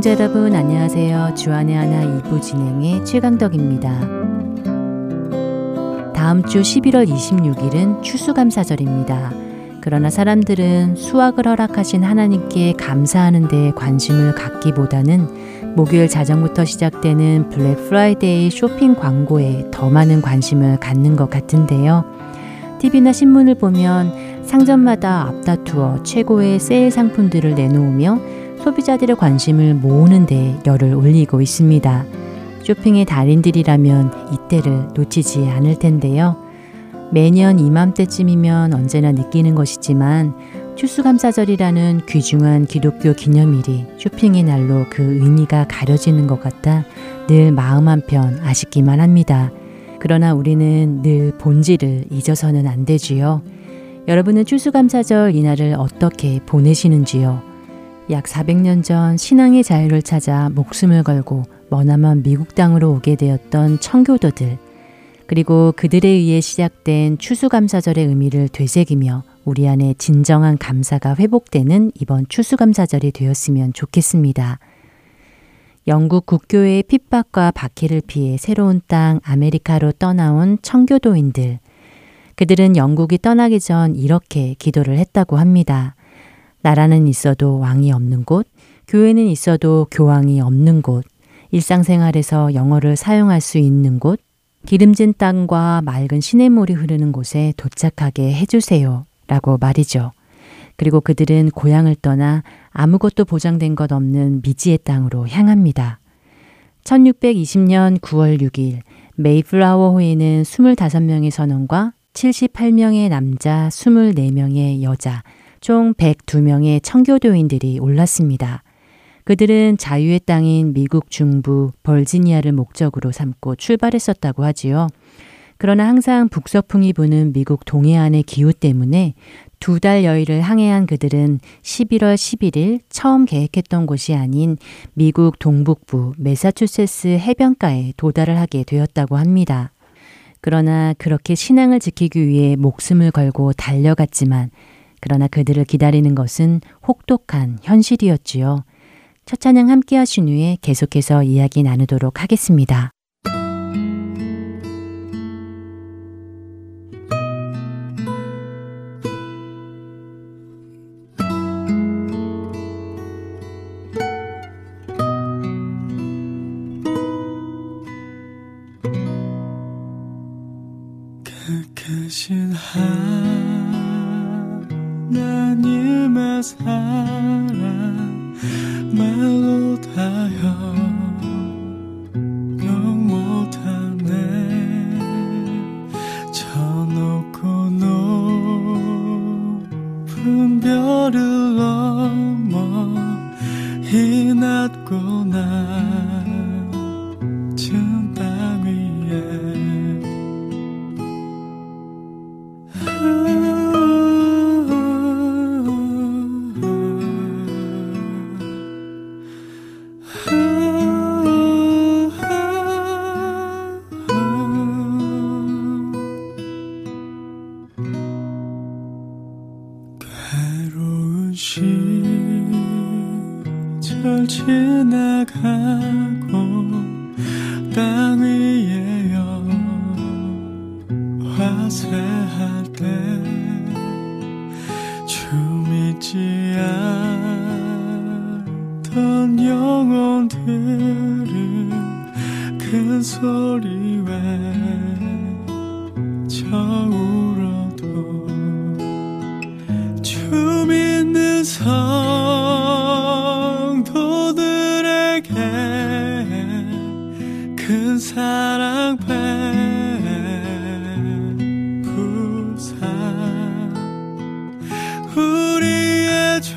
애청자 여러분 안녕하세요. 주 안의 하나 2부 진행의 최강덕입니다. 다음 주 11월 26일은 추수감사절입니다. 그러나 사람들은 수확을 허락하신 하나님께 감사하는 데 관심을 갖기보다는 목요일 자정부터 시작되는 블랙 프라이데이 쇼핑 광고에 더 많은 관심을 갖는 것 같은데요. TV나 신문을 보면 상점마다 앞다투어 최고의 세일 상품들을 내놓으며 소비자들의 관심을 모으는 데 열을 올리고 있습니다. 쇼핑의 달인들이라면 이때를 놓치지 않을 텐데요. 매년 이맘때쯤이면 언제나 느끼는 것이지만 추수감사절이라는 귀중한 기독교 기념일이 쇼핑의 날로 그 의미가 가려지는 것 같아 늘 마음 한편 아쉽기만 합니다. 그러나 우리는 늘 본질을 잊어서는 안 되지요. 여러분은 추수감사절 이날을 어떻게 보내시는지요? 약 400년 전 신앙의 자유를 찾아 목숨을 걸고 머나먼 미국 땅으로 오게 되었던 청교도들, 그리고 그들에 의해 시작된 추수감사절의 의미를 되새기며 우리 안에 진정한 감사가 회복되는 이번 추수감사절이 되었으면 좋겠습니다. 영국 국교의 핍박과 박해를 피해 새로운 땅 아메리카로 떠나온 청교도인들. 그들은 영국이 떠나기 전 이렇게 기도를 했다고 합니다. 나라는 있어도 왕이 없는 곳, 교회는 있어도 교황이 없는 곳, 일상생활에서 영어를 사용할 수 있는 곳, 기름진 땅과 맑은 시냇물이 흐르는 곳에 도착하게 해주세요. 라고 말이죠. 그리고 그들은 고향을 떠나 아무것도 보장된 것 없는 미지의 땅으로 향합니다. 1620년 9월 6일 메이플라워 호에는 25명의 선원과 78명의 남자, 24명의 여자, 총 102명의 청교도인들이 올랐습니다. 그들은 자유의 땅인 미국 중부 벌지니아를 목적으로 삼고 출발했었다고 하지요. 그러나 항상 북서풍이 부는 미국 동해안의 기후 때문에 두 달 여의를 항해한 그들은 11월 11일 처음 계획했던 곳이 아닌 미국 동북부 메사추세츠 해변가에 도달을 하게 되었다고 합니다. 그러나 그렇게 신앙을 지키기 위해 목숨을 걸고 달려갔지만 그러나 그들을 기다리는 것은 혹독한 현실이었지요. 첫 찬양 함께 하신 후에 계속해서 이야기 나누도록 하겠습니다.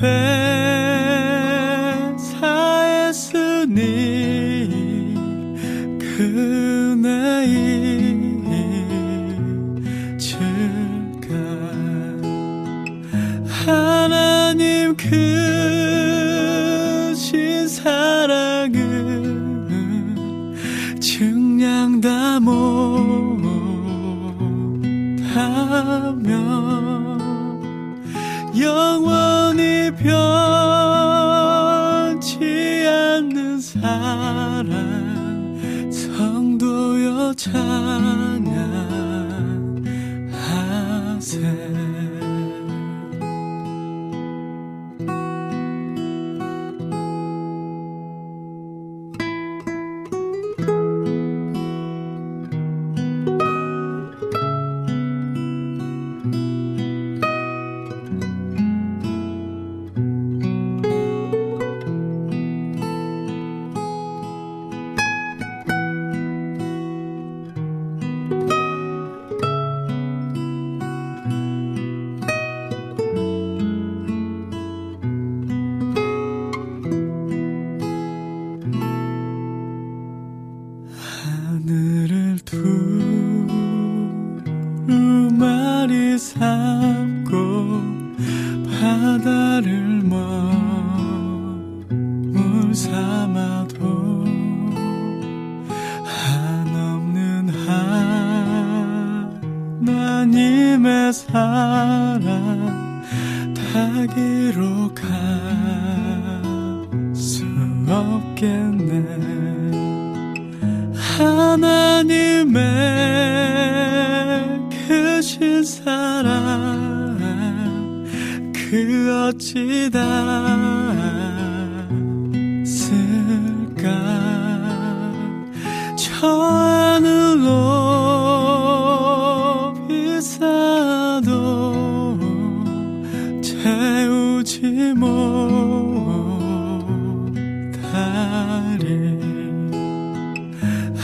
우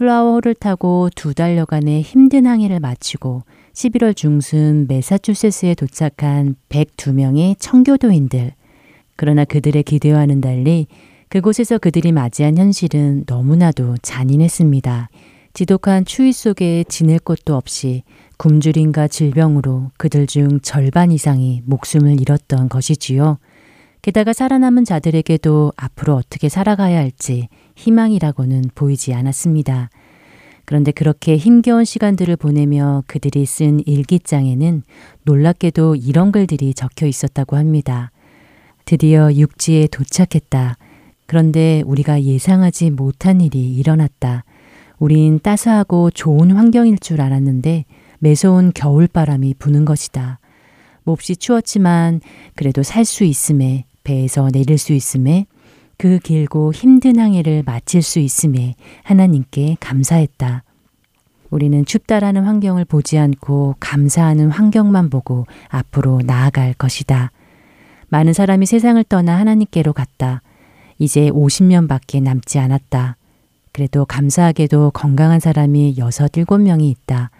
호를 타고 두 달여간의 힘든 항해를 마치고 11월 중순 메사추세츠에 도착한 102명의 청교도인들. 그러나 그들의 기대와는 달리 그곳에서 그들이 맞이한 현실은 너무나도 잔인했습니다. 지독한 추위 속에 지낼 곳도 없이 굶주림과 질병으로 그들 중 절반 이상이 목숨을 잃었던 것이지요. 게다가 살아남은 자들에게도 앞으로 어떻게 살아가야 할지 희망이라고는 보이지 않았습니다. 그런데 그렇게 힘겨운 시간들을 보내며 그들이 쓴 일기장에는 놀랍게도 이런 글들이 적혀 있었다고 합니다. 드디어 육지에 도착했다. 그런데 우리가 예상하지 못한 일이 일어났다. 우린 따스하고 좋은 환경일 줄 알았는데 매서운 겨울바람이 부는 것이다. 몹시 추웠지만 그래도 살 수 있음에 배에서 내릴 수 있음에 그 길고 힘든 항해를 마칠 수 있음에 하나님께 감사했다. 우리는 춥다라는 환경을 보지 않고 감사하는 환경만 보고 앞으로 나아갈 것이다. 많은 사람이 세상을 떠나 하나님께로 갔다. 이제 50년밖에 남지 않았다. 그래도 감사하게도 건강한 사람이 6, 7명이 있다.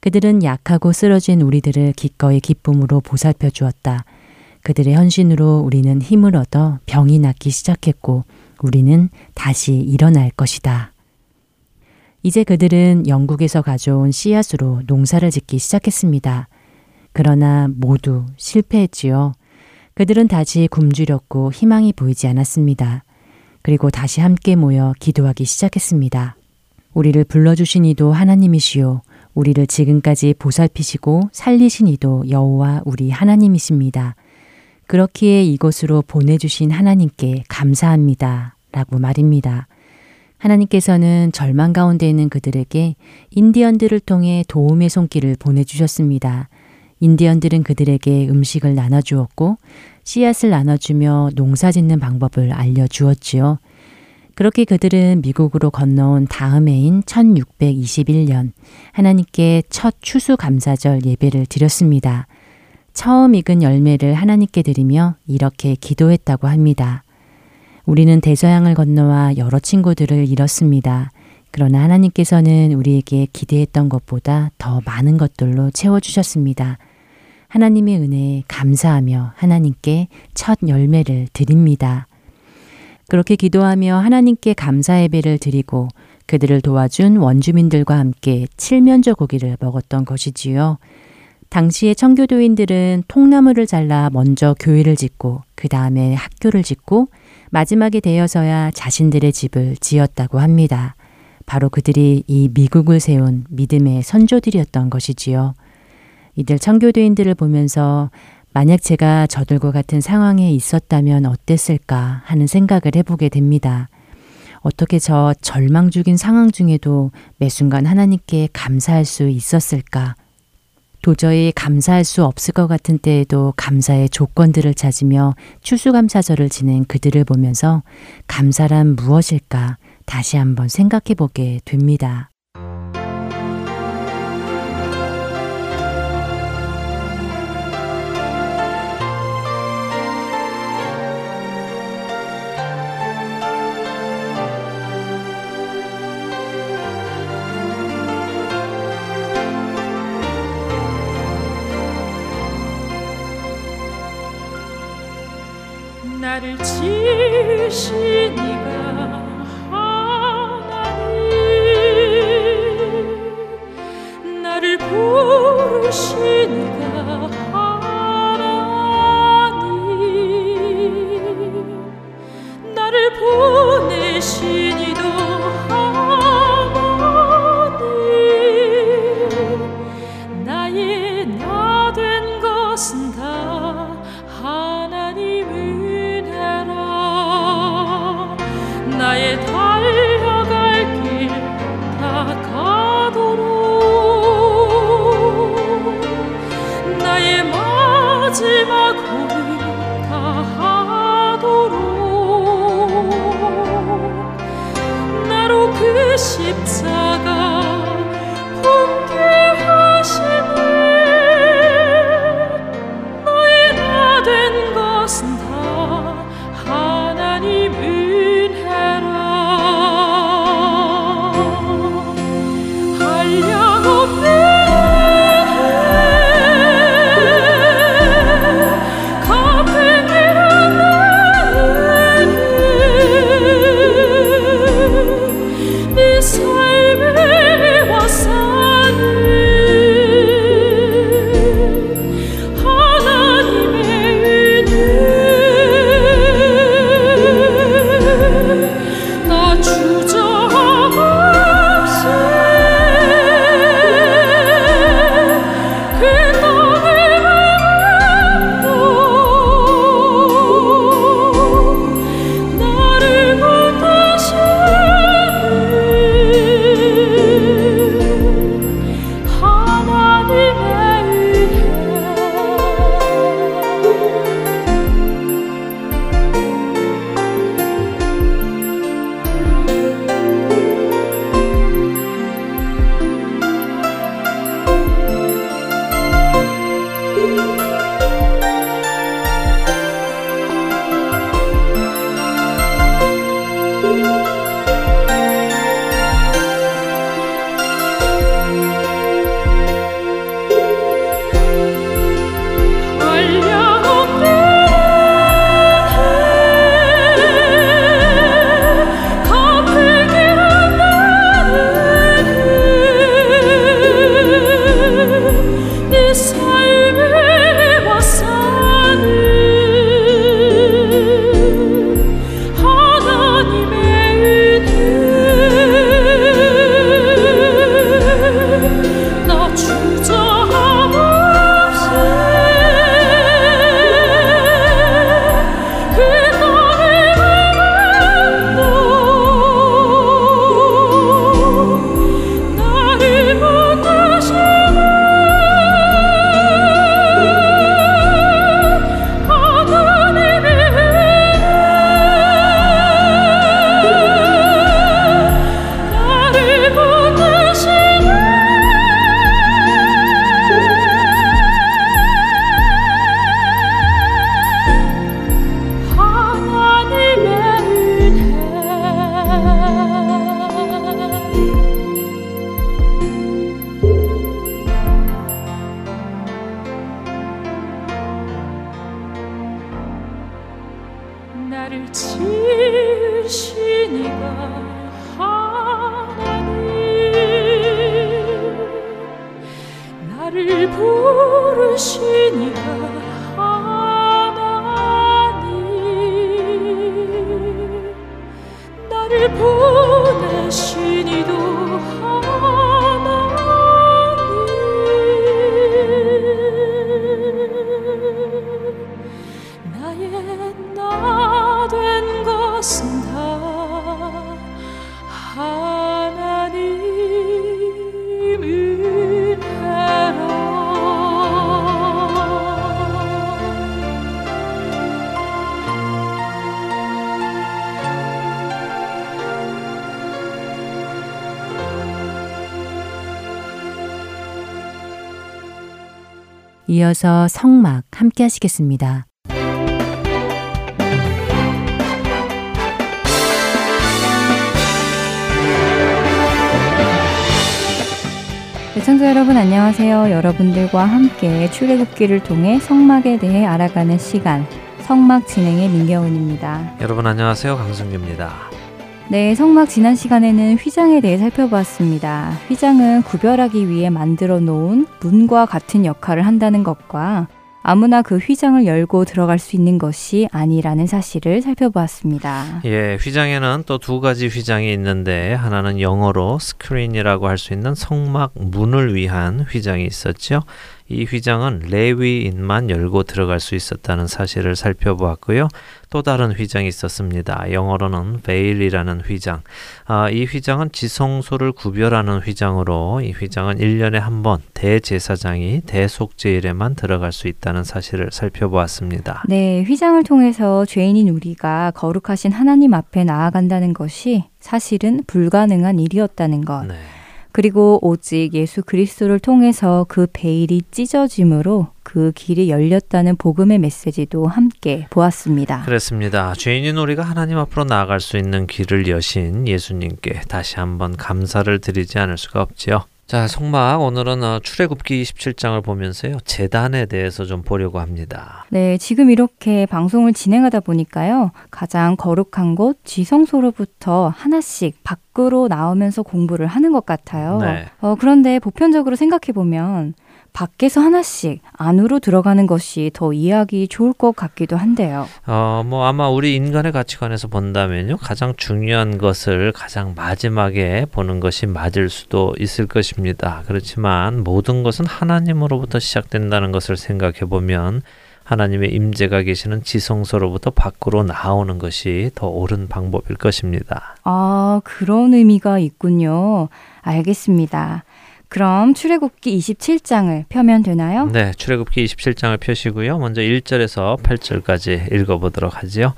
그들은 약하고 쓰러진 우리들을 기꺼이 기쁨으로 보살펴 주었다. 그들의 헌신으로 우리는 힘을 얻어 병이 낫기 시작했고 우리는 다시 일어날 것이다. 이제 그들은 영국에서 가져온 씨앗으로 농사를 짓기 시작했습니다. 그러나 모두 실패했지요. 그들은 다시 굶주렸고 희망이 보이지 않았습니다. 그리고 다시 함께 모여 기도하기 시작했습니다. 우리를 불러주신 이도 하나님이시요. 우리를 지금까지 보살피시고 살리신 이도 여호와 우리 하나님이십니다. 그렇기에 이곳으로 보내주신 하나님께 감사합니다. 라고 말입니다. 하나님께서는 절망 가운데 있는 그들에게 인디언들을 통해 도움의 손길을 보내주셨습니다. 인디언들은 그들에게 음식을 나눠주었고 씨앗을 나눠주며 농사 짓는 방법을 알려주었지요. 그렇게 그들은 미국으로 건너온 다음 해인 1621년 하나님께 첫 추수감사절 예배를 드렸습니다. 처음 익은 열매를 하나님께 드리며 이렇게 기도했다고 합니다. 우리는 대서양을 건너와 여러 친구들을 잃었습니다. 그러나 하나님께서는 우리에게 기대했던 것보다 더 많은 것들로 채워주셨습니다. 하나님의 은혜에 감사하며 하나님께 첫 열매를 드립니다. 그렇게 기도하며 하나님께 감사 예배를 드리고 그들을 도와준 원주민들과 함께 칠면조 고기를 먹었던 것이지요. 당시의 청교도인들은 통나무를 잘라 먼저 교회를 짓고 그 다음에 학교를 짓고 마지막에 되어서야 자신들의 집을 지었다고 합니다. 바로 그들이 이 미국을 세운 믿음의 선조들이었던 것이지요. 이들 청교도인들을 보면서 만약 제가 저들과 같은 상황에 있었다면 어땠을까 하는 생각을 해보게 됩니다. 어떻게 저 절망 죽인 상황 중에도 매 순간 하나님께 감사할 수 있었을까? 도저히 감사할 수 없을 것 같은 때에도 감사의 조건들을 찾으며 추수감사절을 지낸 그들을 보면서 감사란 무엇일까 다시 한번 생각해 보게 됩니다. 이어서 성막 함께 하시겠습니다. 애청자 여러분 안녕하세요. 여러분들과 함께 출애굽기를 통해 성막에 대해 알아가는 시간 성막 진행의 민경은입니다. 여러분 안녕하세요. 강승규입니다. 네, 성막 지난 시간에는 휘장에 대해 살펴보았습니다. 휘장은 구별하기 위해 만들어 놓은 문과 같은 역할을 한다는 것과 아무나 그 휘장을 열고 들어갈 수 있는 것이 아니라는 사실을 살펴보았습니다. 예, 휘장에는 또 두 가지 휘장이 있는데 하나는 영어로 screen이라고 할 수 있는 성막 문을 위한 휘장이 있었죠. 이 휘장은 레위인만 열고 들어갈 수 있었다는 사실을 살펴보았고요. 또 다른 휘장이 있었습니다. 영어로는 veil이라는 휘장. 아, 이 휘장은 지성소를 구별하는 휘장으로 이 휘장은 1년에 한 번 대제사장이 대속죄일에만 들어갈 수 있다는 사실을 살펴보았습니다. 네, 휘장을 통해서 죄인인 우리가 거룩하신 하나님 앞에 나아간다는 것이 사실은 불가능한 일이었다는 것. 네. 그리고 오직 예수 그리스도를 통해서 그 베일이 찢어짐으로 그 길이 열렸다는 복음의 메시지도 함께 보았습니다. 그렇습니다. 죄인인 우리가 하나님 앞으로 나아갈 수 있는 길을 여신 예수님께 다시 한번 감사를 드리지 않을 수가 없지요. 자, 성막 오늘은 어, 출애굽기 27장을 보면서요. 재단에 대해서 좀 보려고 합니다. 네, 지금 이렇게 방송을 진행하다 보니까요. 가장 거룩한 곳 지성소로부터 하나씩 밖으로 나오면서 공부를 하는 것 같아요. 네. 어, 그런데 보편적으로 생각해 보면 밖에서 하나씩 안으로 들어가는 것이 더 이해하기 좋을 것 같기도 한데요. 어, 뭐 아마 우리 인간의 가치관에서 본다면요. 가장 중요한 것을 가장 마지막에 보는 것이 맞을 수도 있을 것입니다. 그렇지만 모든 것은 하나님으로부터 시작된다는 것을 생각해 보면 하나님의 임재가 계시는 지성소로부터 밖으로 나오는 것이 더 옳은 방법일 것입니다. 아, 그런 의미가 있군요. 알겠습니다. 그럼 출애굽기 27장을 펴면 되나요? 네, 출애굽기 27장을 펴시고요. 먼저 1절에서 8절까지 읽어보도록 하지요.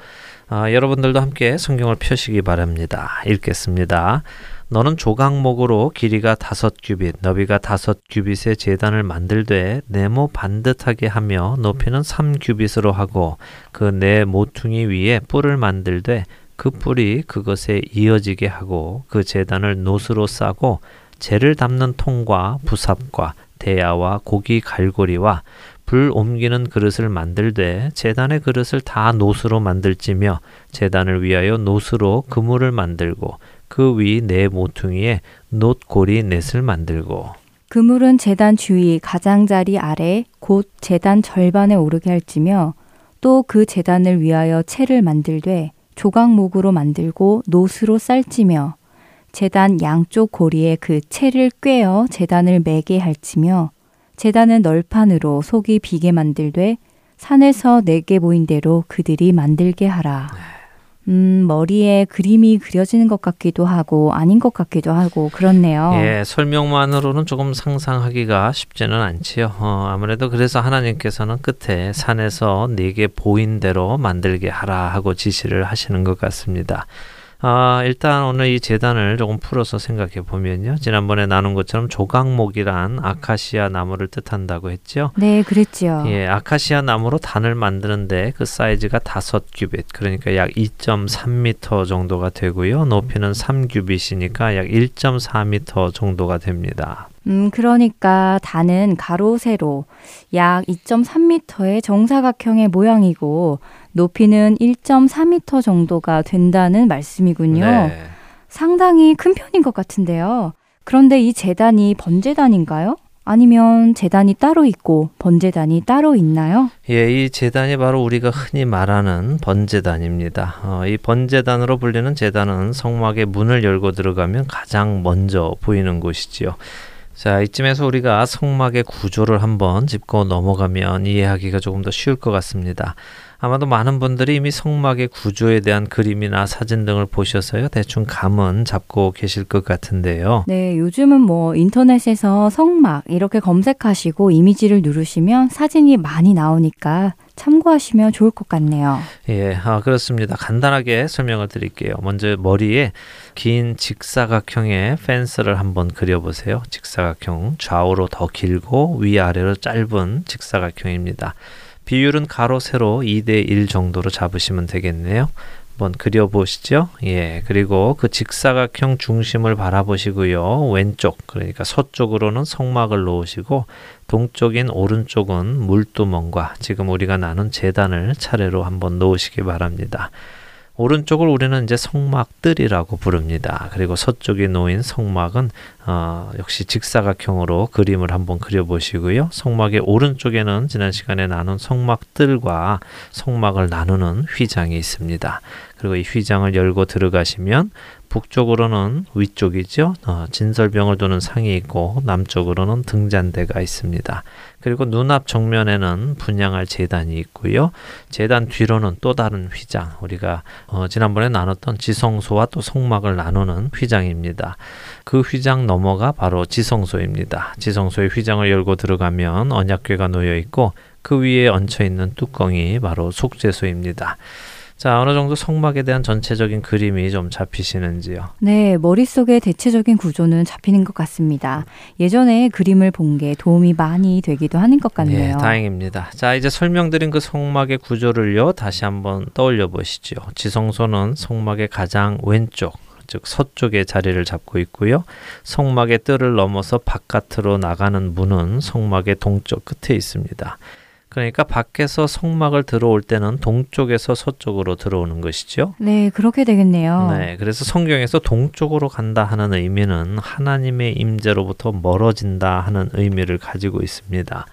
아, 여러분들도 함께 성경을 펴시기 바랍니다. 읽겠습니다. 너는 조각목으로 길이가 다섯 규빗, 너비가 다섯 규빗의 재단을 만들되 네모 반듯하게 하며 높이는 삼 규빗으로 하고 그 네 모퉁이 위에 뿔을 만들되 그 뿔이 그것에 이어지게 하고 그 재단을 노스로 싸고 재를 담는 통과 부삽과 대야와 고기 갈고리와 불 옮기는 그릇을 만들되 재단의 그릇을 다 노스로 만들지며 재단을 위하여 노스로 그물을 만들고 그 위 네 모퉁이에 놋고리 넷을 만들고. 그물은 재단 주위 가장자리 아래 곧 재단 절반에 오르게 할지며 또 그 재단을 위하여 채를 만들되 조각목으로 만들고 노스로 쌀지며 재단 양쪽 고리에 그 채를 꿰어 재단을 매게 할지며 재단은 널판으로 속이 비게 만들되 산에서 내게 보인 대로 그들이 만들게 하라. 음, 머리에 그림이 그려지는 것 같기도 하고 아닌 것 같기도 하고 그렇네요. 예, 설명만으로는 조금 상상하기가 쉽지는 않지요. 어, 아무래도 그래서 하나님께서는 끝에 산에서 네게 보인 대로 만들게 하라 하고 지시를 하시는 것 같습니다. 아, 일단 오늘 이 재단을 조금 풀어서 생각해 보면요. 지난번에 나눈 것처럼 조각목이란 아카시아 나무를 뜻한다고 했죠. 네, 그랬지요. 예, 아카시아 나무로 단을 만드는데 그 사이즈가 다섯 규빗, 그러니까 약 2.3m 정도가 되고요. 높이는 3규빗이니까 약 1.4m 정도가 됩니다. 음, 그러니까 단은 가로 세로 약 2.3m의 정사각형의 모양이고 높이는 1.4m 정도가 된다는 말씀이군요. 네. 상당히 큰 편인 것 같은데요. 그런데 이 재단이 번재단인가요? 아니면 재단이 따로 있고 번제단이 따로 있나요? 예, 이 재단이 바로 우리가 흔히 말하는 번제단입니다. 어, 이 번제단으로 불리는 재단은 성막의 문을 열고 들어가면 가장 먼저 보이는 곳이지요. 자, 이쯤에서 우리가 성막의 구조를 한번 짚고 넘어가면 이해하기가 조금 더 쉬울 것 같습니다. 아마도 많은 분들이 이미 성막의 구조에 대한 그림이나 사진 등을 보셔서요. 대충 감은 잡고 계실 것 같은데요. 네, 요즘은 뭐 인터넷에서 성막 이렇게 검색하시고 이미지를 누르시면 사진이 많이 나오니까 참고하시면 좋을 것 같네요. 예, 아, 그렇습니다. 간단하게 설명을 드릴게요. 먼저 머리에 긴 직사각형의 펜스를 한번 그려보세요. 직사각형 좌우로 더 길고 위아래로 짧은 직사각형입니다. 비율은 가로 세로 2대 1 정도로 잡으시면 되겠네요. 한번 그려보시죠. 예, 그리고 그 직사각형 중심을 바라보시고요. 왼쪽, 그러니까 서쪽으로는 성막을 놓으시고 동쪽인 오른쪽은 물두멍과 지금 우리가 나눈 재단을 차례로 한번 놓으시기 바랍니다. 오른쪽을 우리는 이제 성막들이라고 부릅니다. 그리고 서쪽에 놓인 성막은 어, 역시 직사각형으로 그림을 한번 그려보시고요. 성막의 오른쪽에는 지난 시간에 나눈 성막들과 성막을 나누는 휘장이 있습니다. 그리고 이 휘장을 열고 들어가시면 북쪽으로는 위쪽이죠. 어, 진설병을 두는 상이 있고 남쪽으로는 등잔대가 있습니다. 그리고 눈앞 정면에는 분양할 재단이 있고요. 재단 뒤로는 또 다른 휘장, 우리가 어, 지난번에 나눴던 지성소와 또 성막을 나누는 휘장입니다. 그 휘장 넘어가 바로 지성소입니다. 지성소의 휘장을 열고 들어가면 언약궤가 놓여 있고 그 위에 얹혀 있는 뚜껑이 바로 속죄소입니다. 자, 어느 정도 성막에 대한 전체적인 그림이 좀 잡히시는지요? 네, 머릿속에 대체적인 구조는 잡히는 것 같습니다. 예전에 그림을 본 게 도움이 많이 되기도 하는 것 같네요. 네, 다행입니다. 자, 이제 설명드린 그 성막의 구조를요, 다시 한번 떠올려 보시죠. 지성소는 성막의 가장 왼쪽, 즉 서쪽에 자리를 잡고 있고요. 성막의 뜰을 넘어서 바깥으로 나가는 문은 성막의 동쪽 끝에 있습니다. 그러니까 밖에서 성막을 들어올 때는 동쪽에서 서쪽으로 들어오는 것이죠. 네, 그렇게 되겠네요. 네, 그래서 성경에서 동쪽으로 간다 하는 의미는 하나님의 임재로부터 멀어진다 하는 의미를 가지고 있습니다.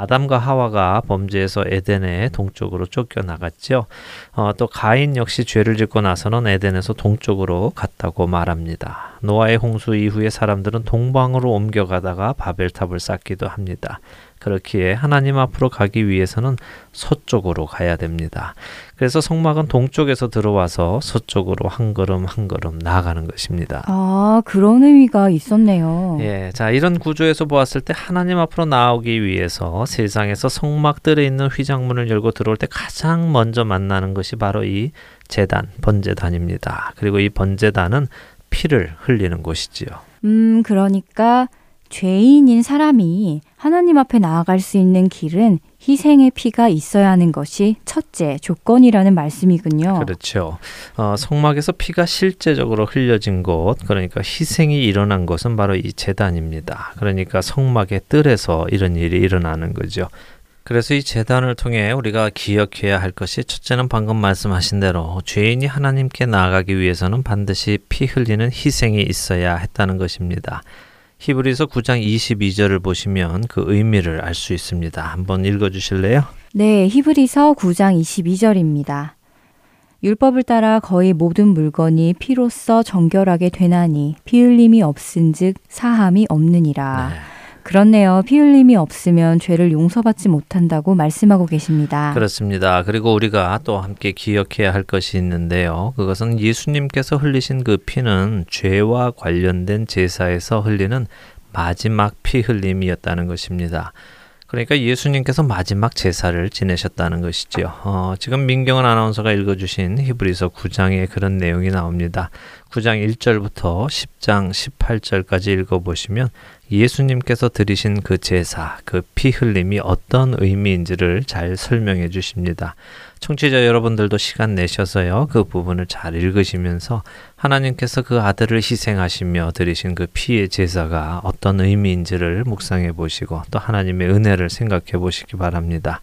아담과 하와가 범죄에서 에덴의 동쪽으로 쫓겨나갔죠. 어, 또 가인 역시 죄를 짓고 나서는 에덴에서 동쪽으로 갔다고 말합니다. 노아의 홍수 이후에 사람들은 동방으로 옮겨가다가 바벨탑을 쌓기도 합니다. 그렇기에 하나님 앞으로 가기 위해서는 서쪽으로 가야 됩니다. 그래서 성막은 동쪽에서 들어와서 서쪽으로 한 걸음 한 걸음 나아가는 것입니다. 아, 그런 의미가 있었네요. 예, 자, 이런 구조에서 보았을 때 하나님 앞으로 나오기 위해서 세상에서 성막들에 있는 휘장문을 열고 들어올 때 가장 먼저 만나는 것이 바로 이 재단, 번제단입니다. 그리고 이 번제단은 피를 흘리는 곳이지요. 음, 그러니까 죄인인 사람이 하나님 앞에 나아갈 수 있는 길은 희생의 피가 있어야 하는 것이 첫째 조건이라는 말씀이군요. 그렇죠. 어, 성막에서 피가 실제적으로 흘려진 곳, 그러니까 희생이 일어난 것은 바로 이 재단입니다. 그러니까 성막의 뜰에서 이런 일이 일어나는 거죠. 그래서 이 재단을 통해 우리가 기억해야 할 것이 첫째는 방금 말씀하신 대로 죄인이 하나님께 나아가기 위해서는 반드시 피 흘리는 희생이 있어야 했다는 것입니다. 히브리서 9장 22절을 보시면 그 의미를 알 수 있습니다. 한번 읽어 주실래요? 네, 히브리서 9장 22절입니다. 율법을 따라 거의 모든 물건이 피로써 정결하게 되나니 피 흘림이 없은즉 사함이 없느니라. 네. 그렇네요. 피 흘림이 없으면 죄를 용서받지 못한다고 말씀하고 계십니다. 그렇습니다. 그리고 우리가 또 함께 기억해야 할 것이 있는데요. 그것은 예수님께서 흘리신 그 피는 죄와 관련된 제사에서 흘리는 마지막 피 흘림이었다는 것입니다. 그러니까 예수님께서 마지막 제사를 지내셨다는 것이지요. 어, 지금 민경은 아나운서가 읽어주신 히브리서 9장에 그런 내용이 나옵니다. 9장 1절부터 10장 18절까지 읽어보시면 예수님께서 드리신 그 제사, 그 피 흘림이 어떤 의미인지를 잘 설명해 주십니다. 청취자 여러분들도 시간 내셔서요, 그 부분을 잘 읽으시면서 하나님께서 그 아들을 희생하시며 드리신 그 피의 제사가 어떤 의미인지를 묵상해 보시고 또 하나님의 은혜를 생각해 보시기 바랍니다.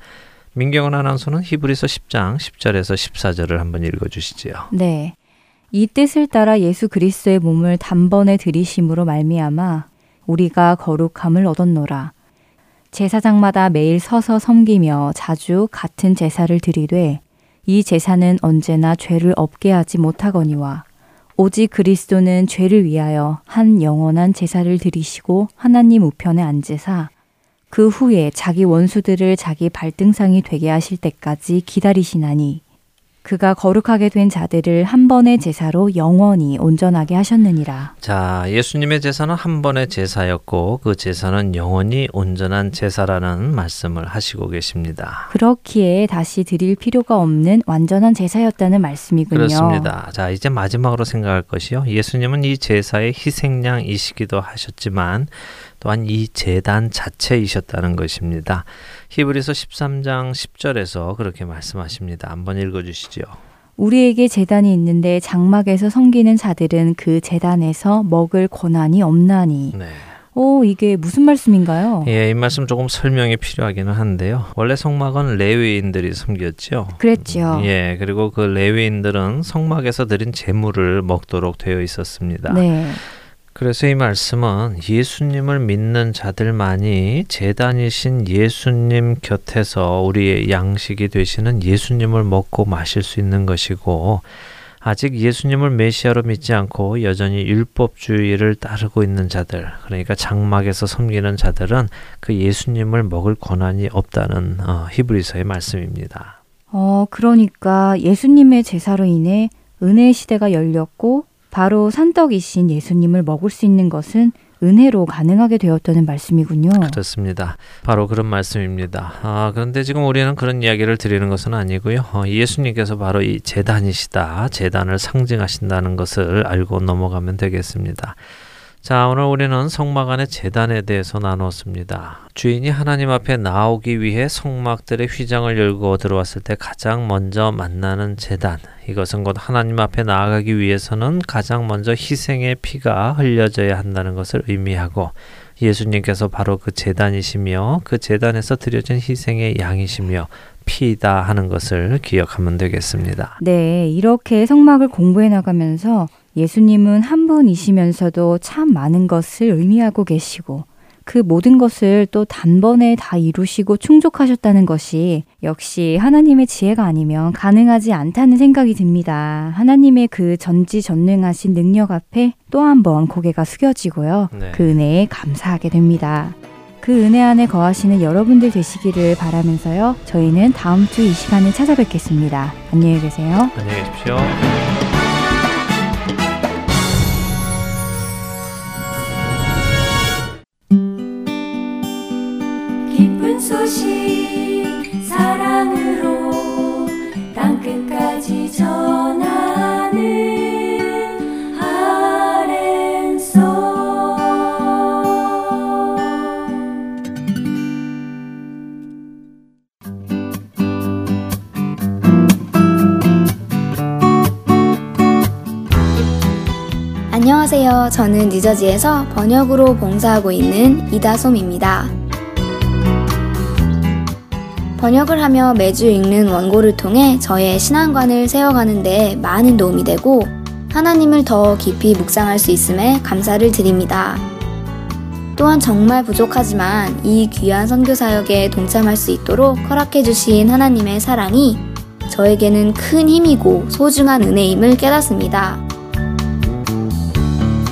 민경은 아나운서는 히브리서 10장 10절에서 14절을 한번 읽어 주시지요. 네. 이 뜻을 따라 예수 그리스도의 몸을 단번에 들이심으로 말미암아 우리가 거룩함을 얻었노라. 제사장마다 매일 서서 섬기며 자주 같은 제사를 드리되 이 제사는 언제나 죄를 없게 하지 못하거니와 오직 그리스도는 죄를 위하여 한 영원한 제사를 드리시고 하나님 우편에 앉으사 그 후에 자기 원수들을 자기 발등상이 되게 하실 때까지 기다리시나니 그가 거룩하게 된 자들을 한 번의 제사로 영원히 온전하게 하셨느니라. 자, 예수님의 제사는 한 번의 제사였고 그 제사는 영원히 온전한 제사라는 말씀을 하시고 계십니다. 그렇기에 다시 드릴 필요가 없는 완전한 제사였다는 말씀이군요. 그렇습니다. 자, 이제 마지막으로 생각할 것이요. 예수님은 이 제사의 희생양이시기도 하셨지만 또한 이 재단 자체이셨다는 것입니다. 히브리서 13장 10절에서 그렇게 말씀하십니다. 한번 읽어 주시죠. 우리에게 재단이 있는데 장막에서 섬기는 자들은 그 재단에서 먹을 권한이 없나니. 네. 오, 이게 무슨 말씀인가요? 예, 이 말씀 조금 설명이 필요하기는 한데요. 원래 성막은 레위인들이 섬겼죠. 그랬죠. 예, 그리고 그 레위인들은 성막에서 드린 제물을 먹도록 되어 있었습니다. 네. 그래서 이 말씀은 예수님을 믿는 자들만이 재단이신 예수님 곁에서 우리의 양식이 되시는 예수님을 먹고 마실 수 있는 것이고 아직 예수님을 메시아로 믿지 않고 여전히 율법주의를 따르고 있는 자들, 그러니까 장막에서 섬기는 자들은 그 예수님을 먹을 권한이 없다는 어, 히브리서의 말씀입니다. 어, 그러니까 예수님의 제사로 인해 은혜의 시대가 열렸고 바로 산떡이신 예수님을 먹을 수 있는 것은 은혜로 가능하게 되었다는 말씀이군요. 그렇습니다. 바로 그런 말씀입니다. 아, 그런데 지금 우리는 그런 이야기를 드리는 것은 아니고요. 어, 예수님께서 바로 이 재단이시다. 재단을 상징하신다는 것을 알고 넘어가면 되겠습니다. 자, 오늘 우리는 성막 안의 재단에 대해서 나누었습니다. 주인이 하나님 앞에 나오기 위해 성막들의 휘장을 열고 들어왔을 때 가장 먼저 만나는 재단. 이것은 곧 하나님 앞에 나아가기 위해서는 가장 먼저 희생의 피가 흘려져야 한다는 것을 의미하고 예수님께서 바로 그 재단이시며 그 재단에서 드려진 희생의 양이시며 피이다 하는 것을 기억하면 되겠습니다. 네, 이렇게 성막을 공부해 나가면서 예수님은 한 분이시면서도 참 많은 것을 의미하고 계시고 그 모든 것을 또 단번에 다 이루시고 충족하셨다는 것이 역시 하나님의 지혜가 아니면 가능하지 않다는 생각이 듭니다. 하나님의 그 전지전능하신 능력 앞에 또 한 번 고개가 숙여지고요. 네. 그 은혜에 감사하게 됩니다. 그 은혜 안에 거하시는 여러분들 되시기를 바라면서요. 저희는 다음 주 이 시간에 찾아뵙겠습니다. 안녕히 계세요. 안녕히 계십시오. 안녕하세요. 저는 뉴저지에서 번역으로 봉사하고 있는 이다솜입니다. 번역을 하며 매주 읽는 원고를 통해 저의 신앙관을 세워가는 데 많은 도움이 되고 하나님을 더 깊이 묵상할 수 있음에 감사를 드립니다. 또한 정말 부족하지만 이 귀한 선교 사역에 동참할 수 있도록 허락해 주신 하나님의 사랑이 저에게는 큰 힘이고 소중한 은혜임을 깨닫습니다.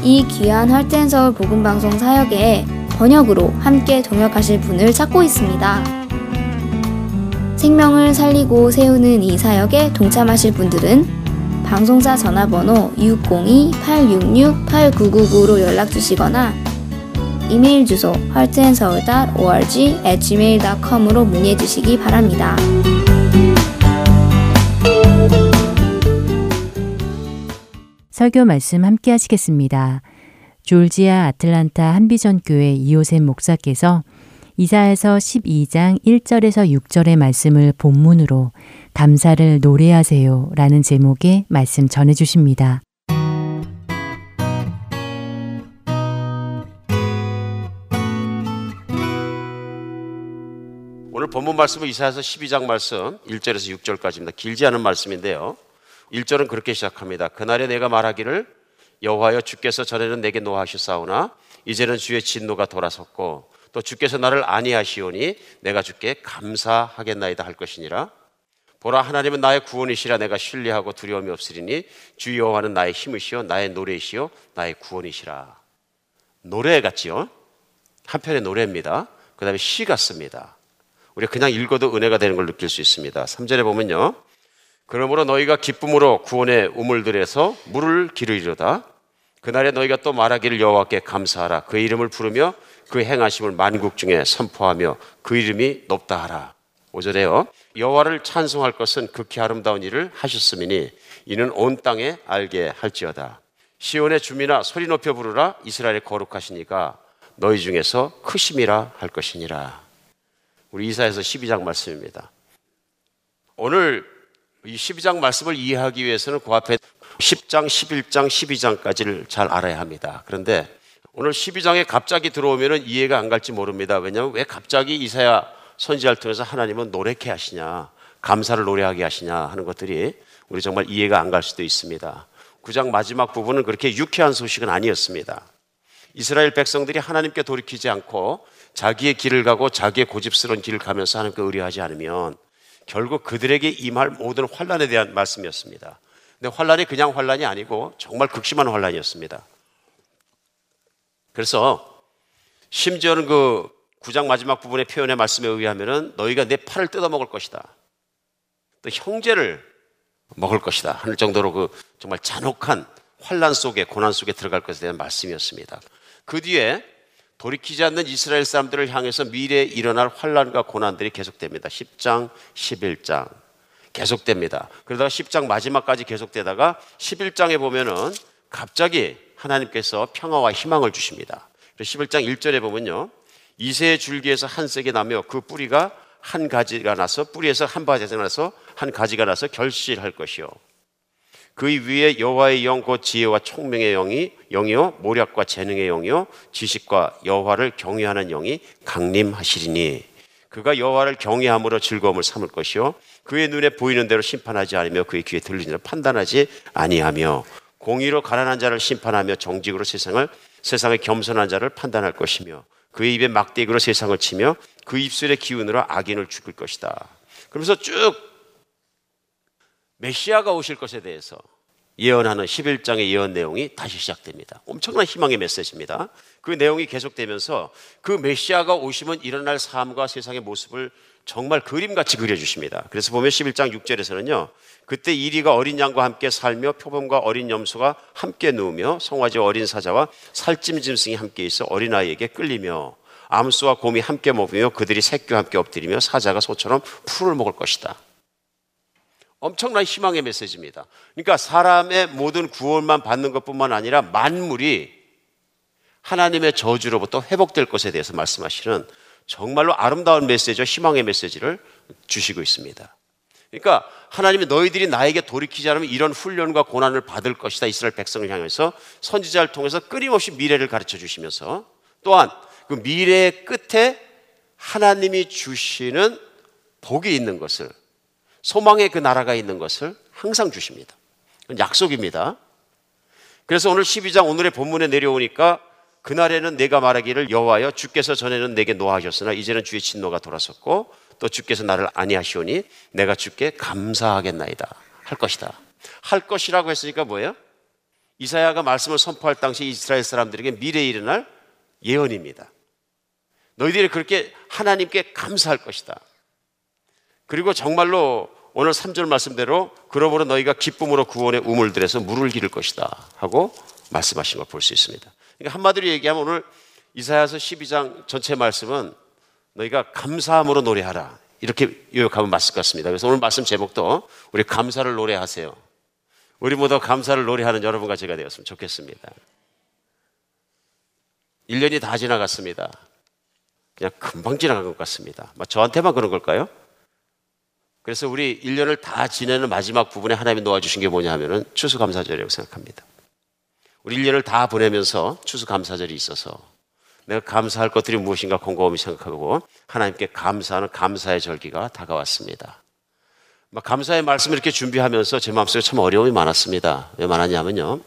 이 귀한 할텐서울 복음방송 사역에 번역으로 함께 동역하실 분을 찾고 있습니다. 생명을 살리고 세우는 이 사역에 동참하실 분들은 방송사 전화번호 602-866-8999로 연락 주시거나 이메일 주소 heartandseoul.org gmail.com으로 문의해 주시기 바랍니다. 설교 말씀 함께 하시겠습니다. 졸지아 아틀란타 한비전 교회 이호셉 목사께서 이사에서 12장 1절에서 6절의 말씀을 본문으로 감사를 노래하세요 라는 제목의 말씀 전해 주십니다. 오늘 본문 말씀은 이사야서 12장 말씀 1절에서 6절까지입니다. 길지 않은 말씀인데요. 1절은 그렇게 시작합니다. 그날에 내가 말하기를 여호와여 주께서 전에는 내게 노하셨사오나 이제는 주의 진노가 돌아섰고 또 주께서 나를 아니하시오니 내가 주께 감사하겠나이다 할 것이니라. 보라 하나님은 나의 구원이시라 내가 신뢰하고 두려움이 없으리니 주 여호와는 나의 힘이시요 나의 노래이시요 나의 구원이시라. 노래 같지요? 한편의 노래입니다. 그 다음에 시 같습니다. 우리가 그냥 읽어도 은혜가 되는 걸 느낄 수 있습니다. 3절에 보면요. 그러므로 너희가 기쁨으로 구원의 우물들에서 물을 기르리로다. 그날에 너희가 또 말하기를 여호와께 감사하라. 그 이름을 부르며 그 행하심을 만국 중에 선포하며 그 이름이 높다 하라. 5절에요. 여호와를 찬송할 것은 극히 아름다운 일을 하셨음이니 이는 온 땅에 알게 할지어다. 시온의 주민아 소리 높여 부르라. 이스라엘의 거룩하시니까 너희 중에서 크심이라 할 것이니라. 우리 이사에서 12장 말씀입니다. 오늘 이 12장 말씀을 이해하기 위해서는 그 앞에 10장, 11장, 12장까지를 잘 알아야 합니다. 그런데 오늘 12장에 갑자기 들어오면 이해가 안 갈지 모릅니다. 왜냐하면 왜 갑자기 이사야 선지자를 통해서 하나님은 노래케 하시냐, 감사를 노래하게 하시냐 하는 것들이 우리 정말 이해가 안 갈 수도 있습니다. 9장 마지막 부분은 그렇게 유쾌한 소식은 아니었습니다. 이스라엘 백성들이 하나님께 돌이키지 않고 자기의 길을 가고 자기의 고집스러운 길을 가면서 하나님께 의뢰하지 않으면 결국 그들에게 임할 모든 환란에 대한 말씀이었습니다. 근데 환란이 그냥 환란이 아니고 정말 극심한 환란이었습니다. 그래서 심지어는 그 9장 마지막 부분의 표현의 말씀에 의하면은 너희가 내 팔을 뜯어 먹을 것이다. 또 형제를 먹을 것이다. 하는 정도로 그 정말 잔혹한 환란 속에 고난 속에 들어갈 것에 대한 말씀이었습니다. 그 뒤에 돌이키지 않는 이스라엘 사람들을 향해서 미래에 일어날 환란과 고난들이 계속됩니다. 10장, 11장 계속됩니다. 그러다가 10장 마지막까지 계속되다가 11장에 보면은 갑자기 하나님께서 평화와 희망을 주십니다. 11장 1절에 보면요. 이세의 줄기에서 한 색이 나며 그 뿌리가 한 가지가 나서 뿌리에서 한 바지가 나서 한 가지가 나서 결실할 것이요. 그 위에 여호와의 영 곧 지혜와 총명의 영이 영이요 모략과 재능의 영이요 지식과 여호와를 경외하는 영이 강림하시리니 그가 여호와를 경외함으로 즐거움을 삼을 것이요 그의 눈에 보이는 대로 심판하지 않으며 그의 귀에 들리는 대로 판단하지 아니하며 공의로 가난한 자를 심판하며 정직으로 세상을 세상의 겸손한 자를 판단할 것이며 그의 입에 막대기로 세상을 치며 그 입술의 기운으로 악인을 죽일 것이다. 그러면서 쭉 메시아가 오실 것에 대해서 예언하는 11장의 예언 내용이 다시 시작됩니다. 엄청난 희망의 메시지입니다. 그 내용이 계속되면서 그 메시아가 오시면 일어날 삶과 세상의 모습을 정말 그림같이 그려주십니다. 그래서 보면 11장 6절에서는요, 그때 이리가 어린 양과 함께 살며 표범과 어린 염소가 함께 누우며 송아지 어린 사자와 살찜 짐승이 함께 있어 어린아이에게 끌리며 암수와 곰이 함께 먹으며 그들이 새끼와 함께 엎드리며 사자가 소처럼 풀을 먹을 것이다. 엄청난 희망의 메시지입니다. 그러니까 사람의 모든 구원만 받는 것뿐만 아니라 만물이 하나님의 저주로부터 회복될 것에 대해서 말씀하시는 정말로 아름다운 메시지와 희망의 메시지를 주시고 있습니다. 그러니까 하나님이 너희들이 나에게 돌이키지 않으면 이런 훈련과 고난을 받을 것이다. 이스라엘 백성을 향해서 선지자를 통해서 끊임없이 미래를 가르쳐 주시면서 또한 그 미래의 끝에 하나님이 주시는 복이 있는 것을 소망의 그 나라가 있는 것을 항상 주십니다. 약속입니다. 그래서 오늘 12장 오늘의 본문에 내려오니까 그날에는 내가 말하기를 여호와여 주께서 전에는 내게 노하셨으나 이제는 주의 진노가 돌아섰고 또 주께서 나를 아니하시오니 내가 주께 감사하겠나이다 할 것이다. 할 것이라고 했으니까 뭐예요? 이사야가 말씀을 선포할 당시 이스라엘 사람들에게 미래에 일어날 예언입니다. 너희들이 그렇게 하나님께 감사할 것이다. 그리고 정말로 오늘 3절 말씀대로 그러므로 너희가 기쁨으로 구원의 우물들에서 물을 기를 것이다 하고 말씀하신 걸 볼 수 있습니다. 그러니까 한마디로 얘기하면 오늘 이사야서 12장 전체 말씀은 너희가 감사함으로 노래하라. 이렇게 요약하면 맞을 것 같습니다. 그래서 오늘 말씀 제목도 우리 감사를 노래하세요. 우리 모두 감사를 노래하는 여러분과 제가 되었으면 좋겠습니다. 1년이 다 지나갔습니다. 그냥 금방 지나간 것 같습니다. 저한테만 그런 걸까요? 그래서 우리 1년을 다 지내는 마지막 부분에 하나님이 놓아주신 게 뭐냐 하면은 추수감사절이라고 생각합니다. 우리 1년을 다 보내면서 추수감사절이 있어서 내가 감사할 것들이 무엇인가 곰곰이 생각하고 하나님께 감사하는 감사의 절기가 다가왔습니다. 감사의 말씀을 이렇게 준비하면서 제 마음속에 참 어려움이 많았습니다. 왜 많았냐면요.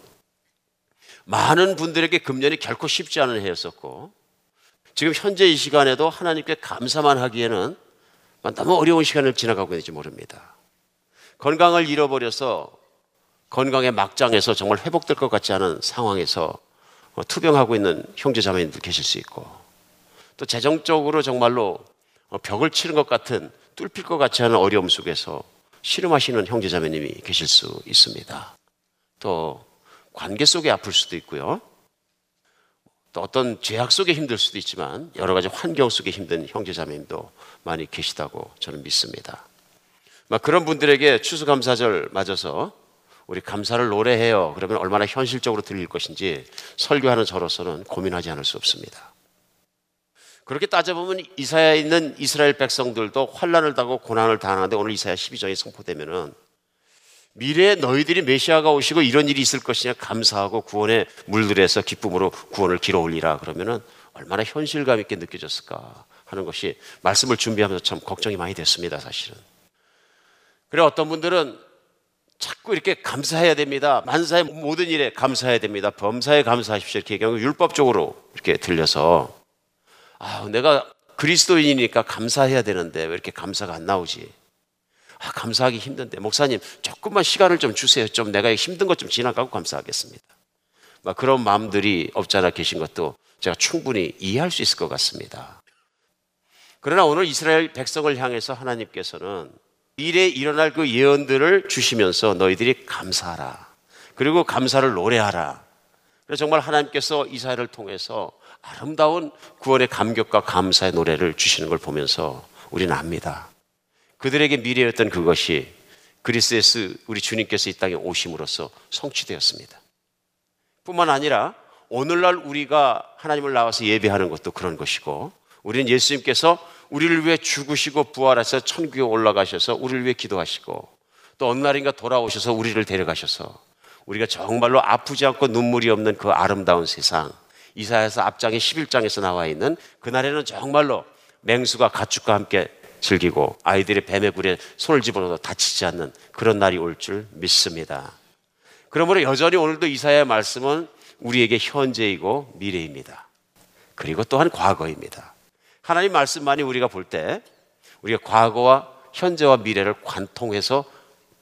많은 분들에게 금년이 결코 쉽지 않은 해였었고 지금 현재 이 시간에도 하나님께 감사만 하기에는 너무 어려운 시간을 지나가고 있는지 모릅니다. 건강을 잃어버려서 건강의 막장에서 정말 회복될 것 같지 않은 상황에서 투병하고 있는 형제 자매님들 계실 수 있고 또 재정적으로 정말로 벽을 치는 것 같은 뚫힐 것 같지 않은 어려움 속에서 씨름하시는 형제 자매님이 계실 수 있습니다. 또 관계 속에 아플 수도 있고요. 또 어떤 죄악 속에 힘들 수도 있지만 여러 가지 환경 속에 힘든 형제 자매님도 많이 계시다고 저는 믿습니다. 막 그런 분들에게 추수감사절 맞아서 우리 감사를 노래해요. 그러면 얼마나 현실적으로 들릴 것인지 설교하는 저로서는 고민하지 않을 수 없습니다. 그렇게 따져보면 이사야에 있는 이스라엘 백성들도 환란을 당하고 고난을 당하는데 오늘 이사야 12장에 선포되면은 미래에 너희들이 메시아가 오시고 이런 일이 있을 것이냐 감사하고 구원의 물들에서 기쁨으로 구원을 길어 올리라 그러면은 얼마나 현실감 있게 느껴졌을까 하는 것이 말씀을 준비하면서 참 걱정이 많이 됐습니다 사실은 그래 어떤 분들은 자꾸 이렇게 감사해야 됩니다. 만사의 모든 일에 감사해야 됩니다. 범사에 감사하십시오. 이렇게 얘기하면 율법적으로 이렇게 들려서. 아 내가 그리스도인이니까 감사해야 되는데 왜 이렇게 감사가 안 나오지? 아, 감사하기 힘든데. 목사님 조금만 시간을 좀 주세요. 좀 내가 힘든 것 좀 지나가고 감사하겠습니다. 막 그런 마음들이 없잖아 계신 것도. 제가 충분히 이해할 수 있을 것 같습니다. 그러나 오늘 이스라엘 백성을 향해서 하나님께서는 미래에 일어날 그 예언들을 주시면서 너희들이 감사하라. 그리고 감사를 노래하라. 그래서 정말 하나님께서 이사야를 통해서 아름다운 구원의 감격과 감사의 노래를 주시는 걸 보면서 우리는 압니다. 그들에게 미래였던 그것이 그리스에서 우리 주님께서 이 땅에 오심으로써 성취되었습니다. 뿐만 아니라 오늘날 우리가 하나님을 나와서 예배하는 것도 그런 것이고 우리는 예수님께서 우리를 위해 죽으시고 부활하셔서 천국에 올라가셔서 우리를 위해 기도하시고 또 어느 날인가 돌아오셔서 우리를 데려가셔서 우리가 정말로 아프지 않고 눈물이 없는 그 아름다운 세상 이사야서 앞장에 11장에서 나와 있는 그날에는 정말로 맹수가 가축과 함께 즐기고 아이들이 뱀의 굴에 손을 집어넣어도 다치지 않는 그런 날이 올 줄 믿습니다. 그러므로 여전히 오늘도 이사야의 말씀은 우리에게 현재이고 미래입니다. 그리고 또한 과거입니다. 하나님 말씀만이 우리가 볼 때 우리가 과거와 현재와 미래를 관통해서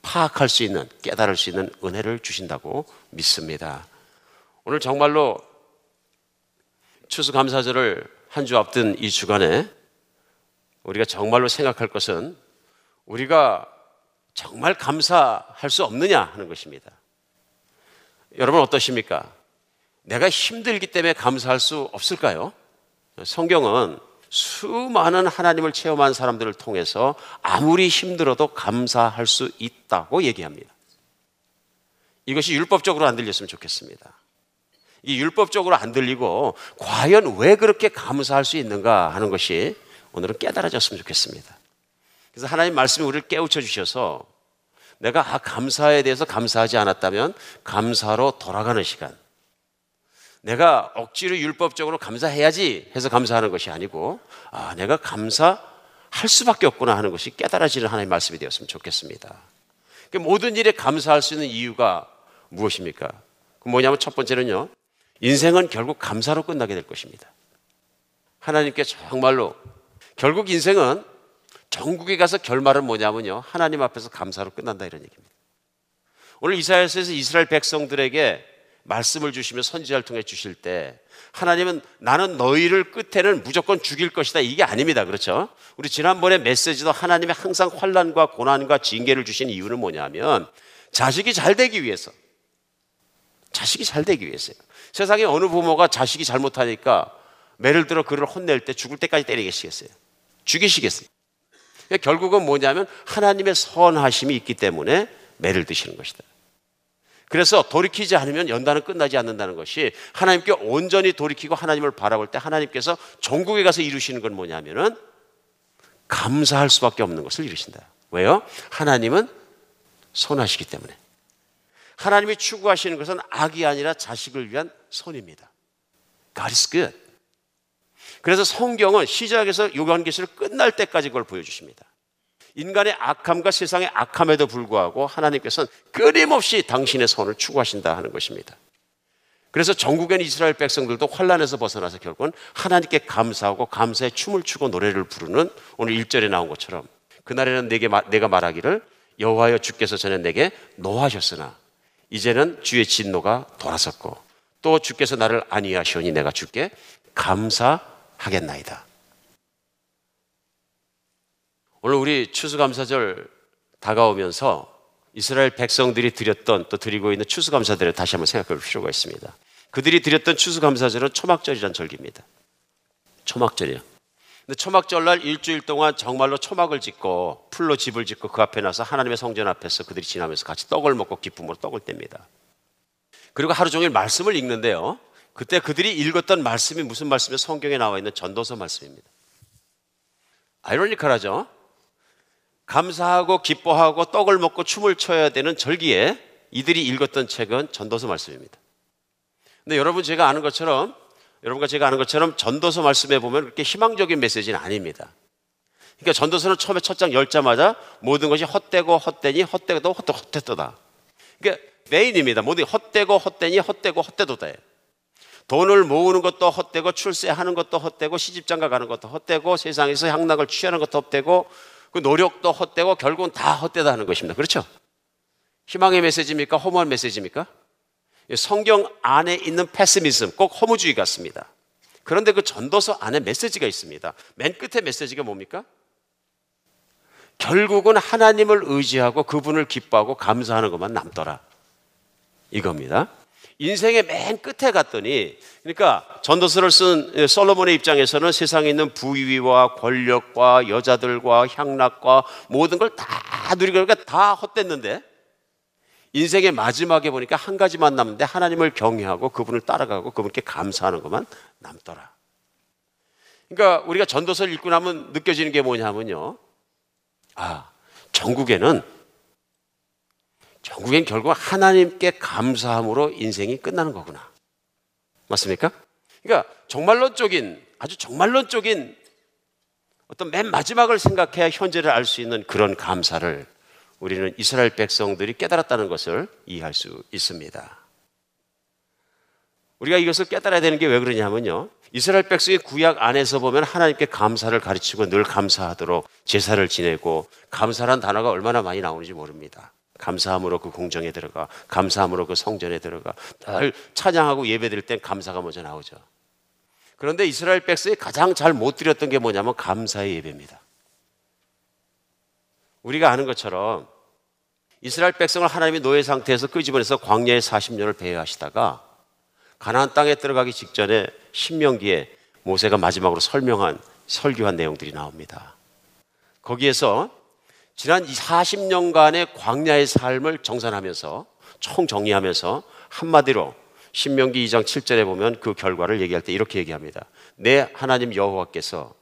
파악할 수 있는 깨달을 수 있는 은혜를 주신다고 믿습니다. 오늘 정말로 추수감사절을 한 주 앞둔 이 주간에 우리가 정말로 생각할 것은 우리가 정말 감사할 수 없느냐 하는 것입니다. 여러분 어떠십니까? 내가 힘들기 때문에 감사할 수 없을까요? 성경은 수많은 하나님을 체험한 사람들을 통해서 아무리 힘들어도 감사할 수 있다고 얘기합니다. 이것이 율법적으로 안 들렸으면 좋겠습니다. 이 율법적으로 안 들리고 과연 왜 그렇게 감사할 수 있는가 하는 것이 오늘은 깨달아졌으면 좋겠습니다. 그래서 하나님 말씀이 우리를 깨우쳐 주셔서 내가 아, 감사에 대해서 감사하지 않았다면 감사로 돌아가는 시간. 내가 억지로 율법적으로 감사해야지 해서 감사하는 것이 아니고 아, 내가 감사할 수밖에 없구나 하는 것이 깨달아지는 하나님의 말씀이 되었으면 좋겠습니다. 그러니까 모든 일에 감사할 수 있는 이유가 무엇입니까? 뭐냐면 첫 번째는요. 인생은 결국 감사로 끝나게 될 것입니다. 하나님께 정말로 결국 인생은 전국에 가서 결말은 뭐냐면요. 하나님 앞에서 감사로 끝난다 이런 얘기입니다. 오늘 이사야서에서 이스라엘 백성들에게 말씀을 주시며 선지자를 통해 주실 때 하나님은 나는 너희를 끝에는 무조건 죽일 것이다 이게 아닙니다. 그렇죠? 우리 지난번에 메시지도 하나님의 항상 환란과 고난과 징계를 주신 이유는 뭐냐면 자식이 잘 되기 위해서 자식이 잘 되기 위해서요. 세상에 어느 부모가 자식이 잘못하니까 매를 들어 그를 혼낼 때 죽을 때까지 때리겠시겠어요? 죽이시겠어요. 결국은 뭐냐면 하나님의 선하심이 있기 때문에 매를 드시는 것이다. 그래서 돌이키지 않으면 연단은 끝나지 않는다는 것이 하나님께 온전히 돌이키고 하나님을 바라볼 때 하나님께서 전국에 가서 이루시는 건 뭐냐면은 감사할 수밖에 없는 것을 이루신다. 왜요? 하나님은 선하시기 때문에. 하나님이 추구하시는 것은 악이 아니라 자식을 위한 선입니다. God is good. 그래서 성경은 시작에서 요한계시를 끝날 때까지 그걸 보여주십니다. 인간의 악함과 세상의 악함에도 불구하고 하나님께서는 끊임없이 당신의 선을 추구하신다 하는 것입니다. 그래서 있는 이스라엘 백성들도 환란에서 벗어나서 결국은 하나님께 감사하고 감사의 춤을 추고 노래를 부르는 오늘 1절에 나온 것처럼 그날에는 내게 마- 내가 말하기를 여호와여 주께서 전에 내게 노하셨으나 이제는 주의 진노가 돌아섰고 또 주께서 나를 안위하시오니 내가 주께 감사하겠나이다. 오늘 우리 추수감사절 다가오면서 이스라엘 백성들이 드렸던 또 드리고 있는 추수감사절을 다시 한번 생각해 볼 필요가 있습니다. 그들이 드렸던 추수감사절은 초막절이란 절기입니다. 초막절이요. 근데 초막절날 일주일 동안 정말로 초막을 짓고 풀로 집을 짓고 그 앞에 나서 하나님의 성전 앞에서 그들이 지나면서 같이 떡을 먹고 기쁨으로 떡을 뗍니다. 그리고 하루 종일 말씀을 읽는데요. 그때 그들이 읽었던 말씀이 무슨 말씀이 성경에 나와 있는 전도서 말씀입니다. 아이러니컬하죠? 감사하고 기뻐하고 떡을 먹고 춤을 춰야 되는 절기에 이들이 읽었던 책은 전도서 말씀입니다. 근데 여러분 제가 아는 것처럼 여러분과 제가 아는 것처럼 전도서 말씀에 보면 그렇게 희망적인 메시지는 아닙니다. 그러니까 전도서는 처음에 첫 장 열자마자 모든 것이 헛되고 헛되니 헛되고 헛되 헛되도다. 그러니까 메인입니다. 모든 게 헛되고 헛되니 헛되고 헛되도다. 돈을 모으는 것도 헛되고 출세하는 것도 헛되고 시집장가 가는 것도 헛되고 세상에서 향락을 취하는 것도 헛되고 그 노력도 헛되고 결국은 다 헛되다 하는 것입니다. 그렇죠? 희망의 메시지입니까? 허무한 메시지입니까? 성경 안에 있는 패시미즘, 꼭 허무주의 같습니다. 그런데 그 전도서 안에 메시지가 있습니다. 맨 끝에 메시지가 뭡니까? 결국은 하나님을 의지하고 그분을 기뻐하고 감사하는 것만 남더라. 이겁니다. 인생의 맨 끝에 갔더니 그러니까 전도서를 쓴 솔로몬의 입장에서는 세상에 있는 부위와 권력과 여자들과 향락과 모든 걸 다 누리고 그러니까 다 헛됐는데 인생의 마지막에 보니까 한 가지만 남는데 하나님을 경외하고 그분을 따라가고 그분께 감사하는 것만 남더라. 그러니까 우리가 전도서를 읽고 나면 느껴지는 게 뭐냐면요. 아, 전국에는 전국엔 결국 하나님께 감사함으로 인생이 끝나는 거구나. 맞습니까? 그러니까 정말론적인 아주 정말론적인 어떤 맨 마지막을 생각해야 현재를 알 수 있는 그런 감사를 우리는 이스라엘 백성들이 깨달았다는 것을 이해할 수 있습니다. 우리가 이것을 깨달아야 되는 게 왜 그러냐면요. 이스라엘 백성의 구약 안에서 보면 하나님께 감사를 가르치고 늘 감사하도록 제사를 지내고 감사란 단어가 얼마나 많이 나오는지 모릅니다. 감사함으로 그 공정에 들어가, 감사함으로 그 성전에 들어가, 늘 찬양하고 예배 드릴 땐 감사가 먼저 나오죠. 그런데 이스라엘 백성이 가장 잘 못 드렸던 게 뭐냐면 감사의 예배입니다. 우리가 아는 것처럼 이스라엘 백성을 하나님이 노예 상태에서 끄집어내서 광야에 40년을 배회하시다가 가나안 땅에 들어가기 직전에 신명기에 모세가 마지막으로 설명한 설교한 내용들이 나옵니다. 거기에서 지난 40년간의 광야의 삶을 정산하면서 총 정리하면서 한마디로 신명기 2장 7절에 보면 그 결과를 얘기할 때 이렇게 얘기합니다. 내 하나님 여호와께서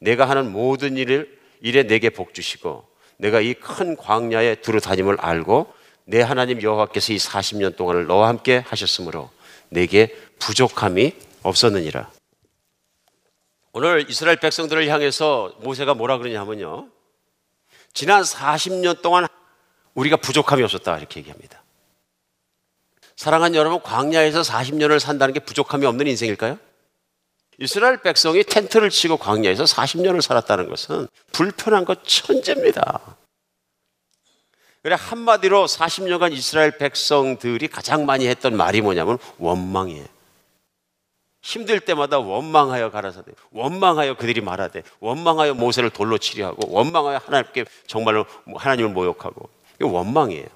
내가 하는 모든 일을 일에 내게 복 주시고 내가 이 큰 광야에 두루 다님을 알고 내 하나님 여호와께서 이 40년 동안을 너와 함께 하셨으므로 내게 부족함이 없었느니라. 오늘 이스라엘 백성들을 향해서 모세가 뭐라 그러냐면요. 지난 40년 동안 우리가 부족함이 없었다 이렇게 얘기합니다. 사랑하는 여러분, 광야에서 40년을 산다는 게 부족함이 없는 인생일까요? 이스라엘 백성이 텐트를 치고 광야에서 40년을 살았다는 것은 불편한 것 천재입니다. 그래 한마디로 40년간 이스라엘 백성들이 가장 많이 했던 말이 뭐냐면 원망이에요. 힘들 때마다 원망하여 가라사대, 원망하여 그들이 말하되, 원망하여 모세를 돌로 치려 하고, 원망하여 하나님께 정말로 하나님을 모욕하고, 이거 원망이에요.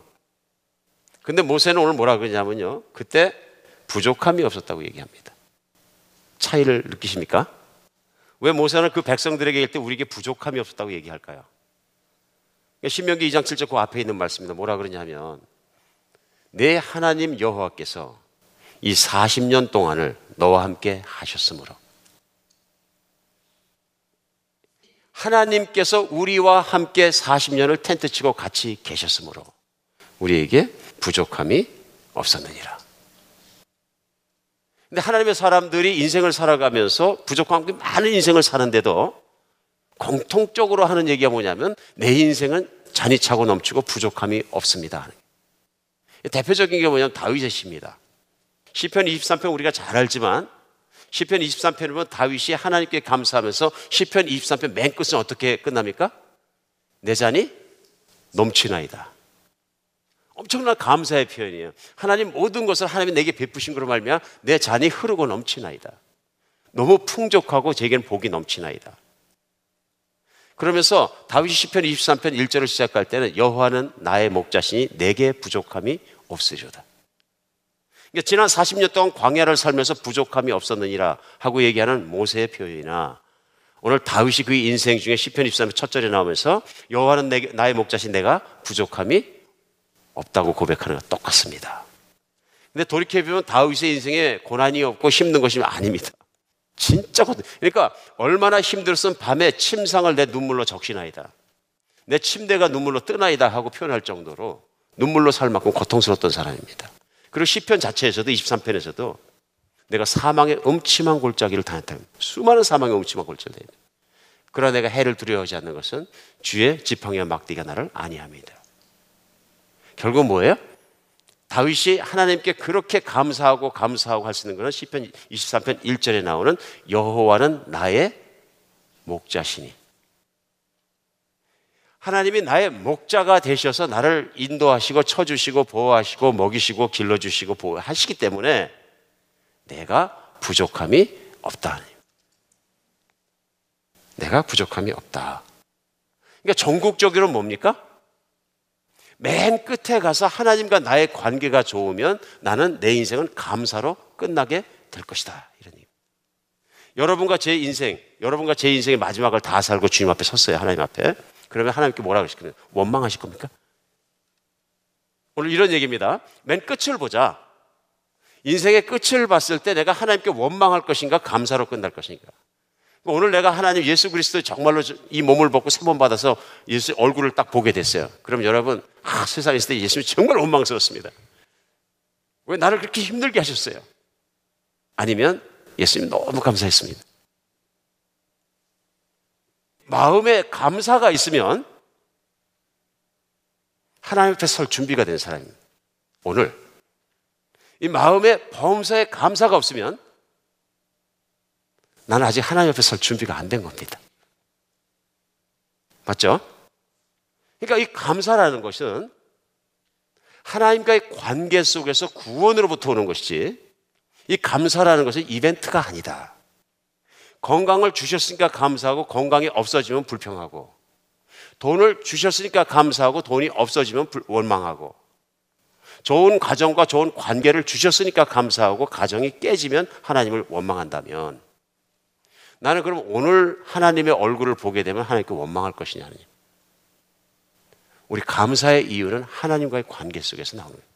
근데 모세는 오늘 뭐라 그러냐면요. 그때 부족함이 없었다고 얘기합니다. 차이를 느끼십니까? 왜 모세는 그 백성들에게 얘기할 때 우리에게 부족함이 없었다고 얘기할까요? 신명기 2장 7절 그 앞에 있는 말씀입니다. 뭐라 그러냐면 내 하나님 여호와께서 이 40년 동안을 너와 함께 하셨으므로 하나님께서 우리와 함께 40년을 텐트 치고 같이 계셨으므로 우리에게 부족함이 없었느니라. 근데 하나님의 사람들이 인생을 살아가면서 부족함 많은 인생을 사는데도 공통적으로 하는 얘기가 뭐냐면 내 인생은 잔이 차고 넘치고 부족함이 없습니다. 대표적인 게 뭐냐면 다윗의 시입니다. 시편 23편 우리가 잘 알지만 시편 23편을 보면 다윗이 하나님께 감사하면서 시편 23편 맨 끝은 어떻게 끝납니까? 내 잔이 넘치나이다. 엄청난 감사의 표현이에요. 하나님 모든 것을 하나님이 내게 베푸신 거로 말미암아 내 잔이 흐르고 넘치나이다. 너무 풍족하고 제게는 복이 넘치나이다. 그러면서 다윗이 시편 23편 1절을 시작할 때는 여호와는 나의 목자시니 내게 부족함이 없으리로다. 그러니까 지난 40년 동안 광야를 살면서 부족함이 없었느니라 하고 얘기하는 모세의 표현이나 오늘 다윗이 그 인생 중에 시편 23편 첫 절에 나오면서 여호와는 내, 나의 목자신 내가 부족함이 없다고 고백하는 것 똑같습니다. 근데 돌이켜보면 다윗의 인생에 고난이 없고 힘든 것이 아닙니다. 진짜 고통. 그러니까 얼마나 힘들었으면 밤에 침상을 내 눈물로 적시나이다. 내 침대가 눈물로 뜨나이다 하고 표현할 정도로 눈물로 살 만큼 고통스러웠던 사람입니다. 그리고 시편 자체에서도 23편에서도 내가 사망의 음침한 골짜기를 다녔다. 수많은 사망의 음침한 골짜기를 다녔다. 그러나 내가 해를 두려워하지 않는 것은 주의 지팡이와 막대기가 나를 아니합니다. 결국 뭐예요? 다윗이 하나님께 그렇게 감사하고 감사하고 할 수 있는 것은 시편 23편 1절에 나오는 여호와는 나의 목자시니 하나님이 나의 목자가 되셔서 나를 인도하시고 쳐주시고 보호하시고 먹이시고 길러주시고 보호하시기 때문에 내가 부족함이 없다. 내가 부족함이 없다. 그러니까 전국적으로 뭡니까? 맨 끝에 가서 하나님과 나의 관계가 좋으면 나는 내 인생은 감사로 끝나게 될 것이다. 이런. 여러분과 제 인생, 여러분과 제 인생의 마지막을 다 살고 주님 앞에 섰어요. 하나님 앞에. 그러면 하나님께 뭐라 그러실 거예요? 원망하실 겁니까? 오늘 이런 얘기입니다. 맨 끝을 보자. 인생의 끝을 봤을 때 내가 하나님께 원망할 것인가 감사로 끝날 것인가. 오늘 내가 하나님 예수 그리스도 정말로 이 몸을 벗고 세 번 받아서 예수 얼굴을 딱 보게 됐어요. 그럼 여러분, 아, 세상에 있을 때 예수님 정말 원망스럽습니다. 왜 나를 그렇게 힘들게 하셨어요? 아니면 예수님 너무 감사했습니다. 마음에 감사가 있으면 하나님 앞에 설 준비가 된 사람입니다. 오늘 이 마음에 범사에 감사가 없으면 나는 아직 하나님 앞에 설 준비가 안 된 겁니다. 맞죠? 그러니까 이 감사라는 것은 하나님과의 관계 속에서 구원으로부터 오는 것이지 이 감사라는 것은 이벤트가 아니다. 건강을 주셨으니까 감사하고 건강이 없어지면 불평하고 돈을 주셨으니까 감사하고 돈이 없어지면 원망하고 좋은 가정과 좋은 관계를 주셨으니까 감사하고 가정이 깨지면 하나님을 원망한다면 나는 그럼 오늘 하나님의 얼굴을 보게 되면 하나님께 원망할 것이냐 하느님. 우리 감사의 이유는 하나님과의 관계 속에서 나오는 거예요.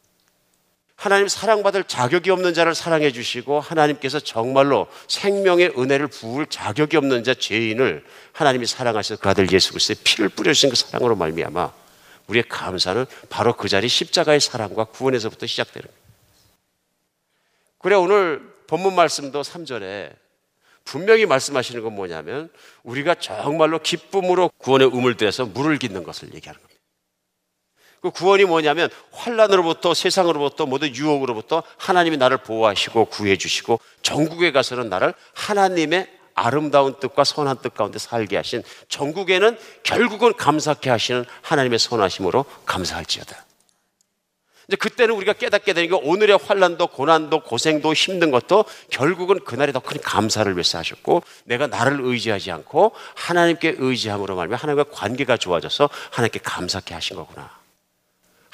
하나님 사랑받을 자격이 없는 자를 사랑해 주시고 하나님께서 정말로 생명의 은혜를 부을 자격이 없는 자 죄인을 하나님이 사랑하셔서 그 아들 예수 그리스도의 피를 뿌려주신 그 사랑으로 말미암아 우리의 감사는 바로 그 자리 십자가의 사랑과 구원에서부터 시작되는. 그래 오늘 본문 말씀도 3절에 분명히 말씀하시는 건 뭐냐면 우리가 정말로 기쁨으로 구원의 음을 들여서 물을 깃는 것을 얘기하는 겁니다. 그 구원이 뭐냐면 환란으로부터 세상으로부터 모든 유혹으로부터 하나님이 나를 보호하시고 구해 주시고 전국에 가서는 나를 하나님의 아름다운 뜻과 선한 뜻 가운데 살게 하신 전국에는 결국은 감사케 하시는 하나님의 선하심으로 감사할지어다. 이제 그때는 우리가 깨닫게 게 오늘의 환란도 고난도 고생도 힘든 것도 결국은 그날에 더 큰 감사를 위해서 하셨고 내가 나를 의지하지 않고 하나님께 의지함으로 말하면 하나님과 관계가 좋아져서 하나님께 감사케 하신 거구나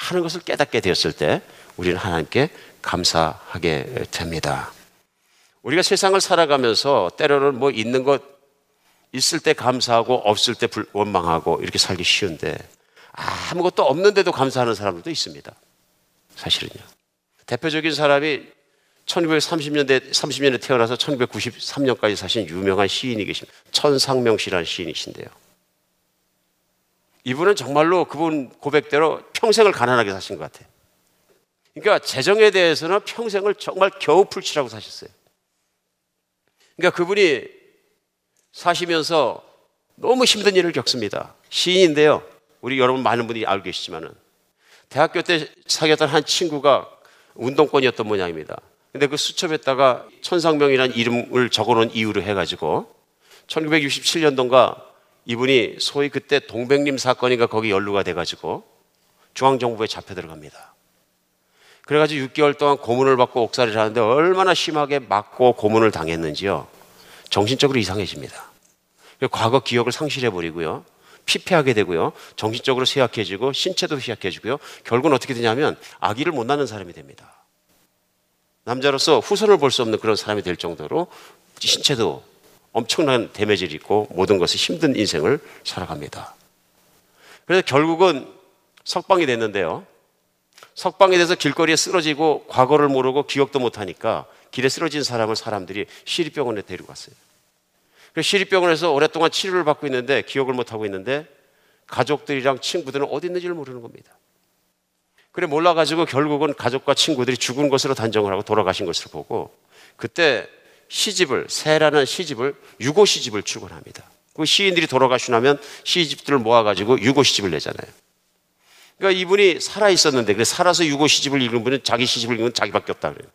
하는 것을 깨닫게 되었을 때 우리는 하나님께 감사하게 됩니다. 우리가 세상을 살아가면서 때로는 뭐 있는 것 있을 때 감사하고 없을 때 원망하고 이렇게 살기 쉬운데 아무것도 없는데도 감사하는 사람들도 있습니다. 사실은요. 대표적인 사람이 1930년대 30년에 태어나서 1993년까지 사신 유명한 시인이 계십니다. 천상명 씨라는 시인이신데요. 이분은 정말로 그분 고백대로 평생을 가난하게 사신 것 같아요. 그러니까 재정에 대해서는 평생을 정말 겨우 풀칠하고 사셨어요. 그러니까 그분이 사시면서 너무 힘든 일을 겪습니다. 시인인데요. 우리 여러분 많은 분이 알고 계시지만은 대학교 때 사귀었던 한 친구가 운동권이었던 모양입니다. 근데 그 수첩에다가 천상명이라는 이름을 적어놓은 이유로 해가지고 1967년도인가 이분이 소위 그때 동백림 사건인가 거기 연루가 돼가지고 중앙정부에 잡혀 들어갑니다. 그래가지고 6개월 동안 고문을 받고 옥살이를 하는데 얼마나 심하게 맞고 고문을 당했는지요. 정신적으로 이상해집니다. 과거 기억을 상실해버리고요. 피폐하게 되고요. 정신적으로 쇠약해지고 신체도 쇠약해지고요. 결국은 어떻게 되냐면 아기를 못 낳는 사람이 됩니다. 남자로서 후손을 볼 수 없는 그런 사람이 될 정도로 신체도 엄청난 데미지를 입고 모든 것이 힘든 인생을 살아갑니다. 그래서 결국은 석방이 됐는데요. 석방이 돼서 길거리에 쓰러지고 과거를 모르고 기억도 못하니까 길에 쓰러진 사람을 사람들이 시립병원에 데리고 갔어요. 시립병원에서 오랫동안 치료를 받고 있는데 기억을 못하고 있는데 가족들이랑 친구들은 어디 있는지를 모르는 겁니다. 그래 몰라가지고 결국은 가족과 친구들이 죽은 것으로 단정을 하고 돌아가신 것을 보고 그때 시집을 세라는 시집을 유고 시집을 출간합니다. 그 시인들이 돌아가시고 나면 시집들을 모아가지고 유고 시집을 내잖아요. 그러니까 이분이 살아 있었는데 그 살아서 유고 시집을 읽은 분은 자기 시집을 읽은 자기밖에 없다 그래요.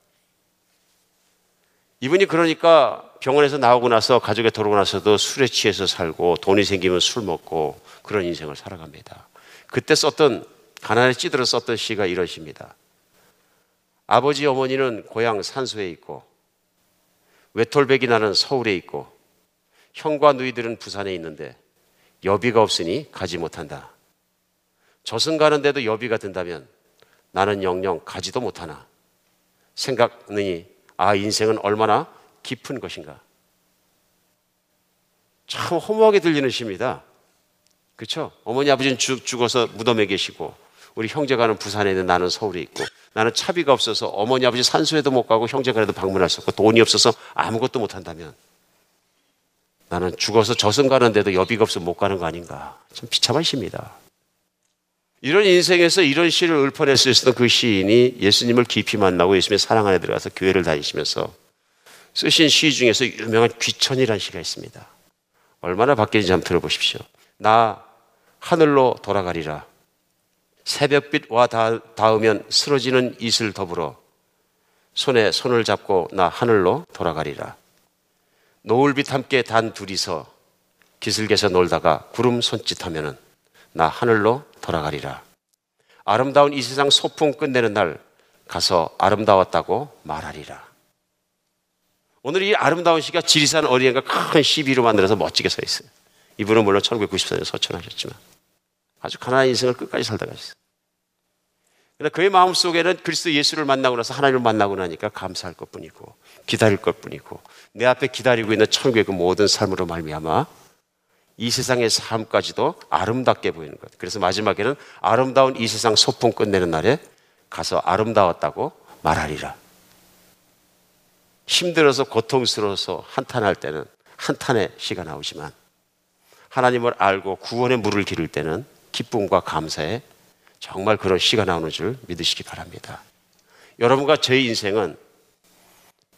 이분이 그러니까 병원에서 나오고 나서 가족에 돌아오고 나서도 술에 취해서 살고 돈이 생기면 술 먹고 그런 인생을 살아갑니다. 그때 썼던 가난에 찌들어 썼던 시가 이런 시입니다. 아버지 어머니는 고향 산소에 있고 외톨백이 나는 서울에 있고 형과 누이들은 부산에 있는데 여비가 없으니 가지 못한다. 저승 가는데도 여비가 든다면 나는 영영 가지도 못하나. 생각느니 아 인생은 얼마나 깊은 것인가. 참 허무하게 들리는 시입니다. 그렇죠? 어머니 아버지는 죽, 죽어서 무덤에 계시고 우리 형제가 는 부산에 있는 나는 서울에 있고 나는 차비가 없어서 어머니 아버지 산소에도 못 가고 형제가라도 방문할 수 없고 돈이 없어서 아무것도 못 한다면 나는 죽어서 저승 가는데도 여비가 없어 못 가는 거 아닌가 참 비참한 시입니다. 이런 인생에서 이런 시를 읊어낼 수 있었던 그 시인이 예수님을 깊이 만나고 예수님의 사랑 안에 들어가서 교회를 다니시면서 쓰신 시 중에서 유명한 귀천이라는 시가 있습니다. 얼마나 바뀌는지 한번 들어보십시오. 나 하늘로 돌아가리라. 새벽빛 와 닿으면 쓰러지는 이슬 더불어 손에 손을 잡고 나 하늘로 돌아가리라. 노을빛 함께 단 둘이서 기슭에서 놀다가 구름 손짓하면은 나 하늘로 돌아가리라. 아름다운 이 세상 소풍 끝내는 날 가서 아름다웠다고 말하리라. 오늘 이 아름다운 시가 지리산 어린이가 큰 시비로 만들어서 멋지게 서 있어요. 이분은 물론 1994년에 서천하셨지만 아주 가난한 인생을 끝까지 살다 가셨어요. 그러나 그의 마음 속에는 그리스도 예수를 만나고 나서 하나님을 만나고 나니까 감사할 것 뿐이고 기다릴 것 뿐이고 내 앞에 기다리고 있는 천국의 그 모든 삶으로 말미암아 이 세상의 삶까지도 아름답게 보이는 것. 그래서 마지막에는 아름다운 이 세상 소풍 끝내는 날에 가서 아름다웠다고 말하리라. 힘들어서 고통스러워서 한탄할 때는 한탄의 시가 나오지만 하나님을 알고 구원의 물을 기를 때는 기쁨과 감사에 정말 그런 시가 나오는 줄 믿으시기 바랍니다. 여러분과 제 인생은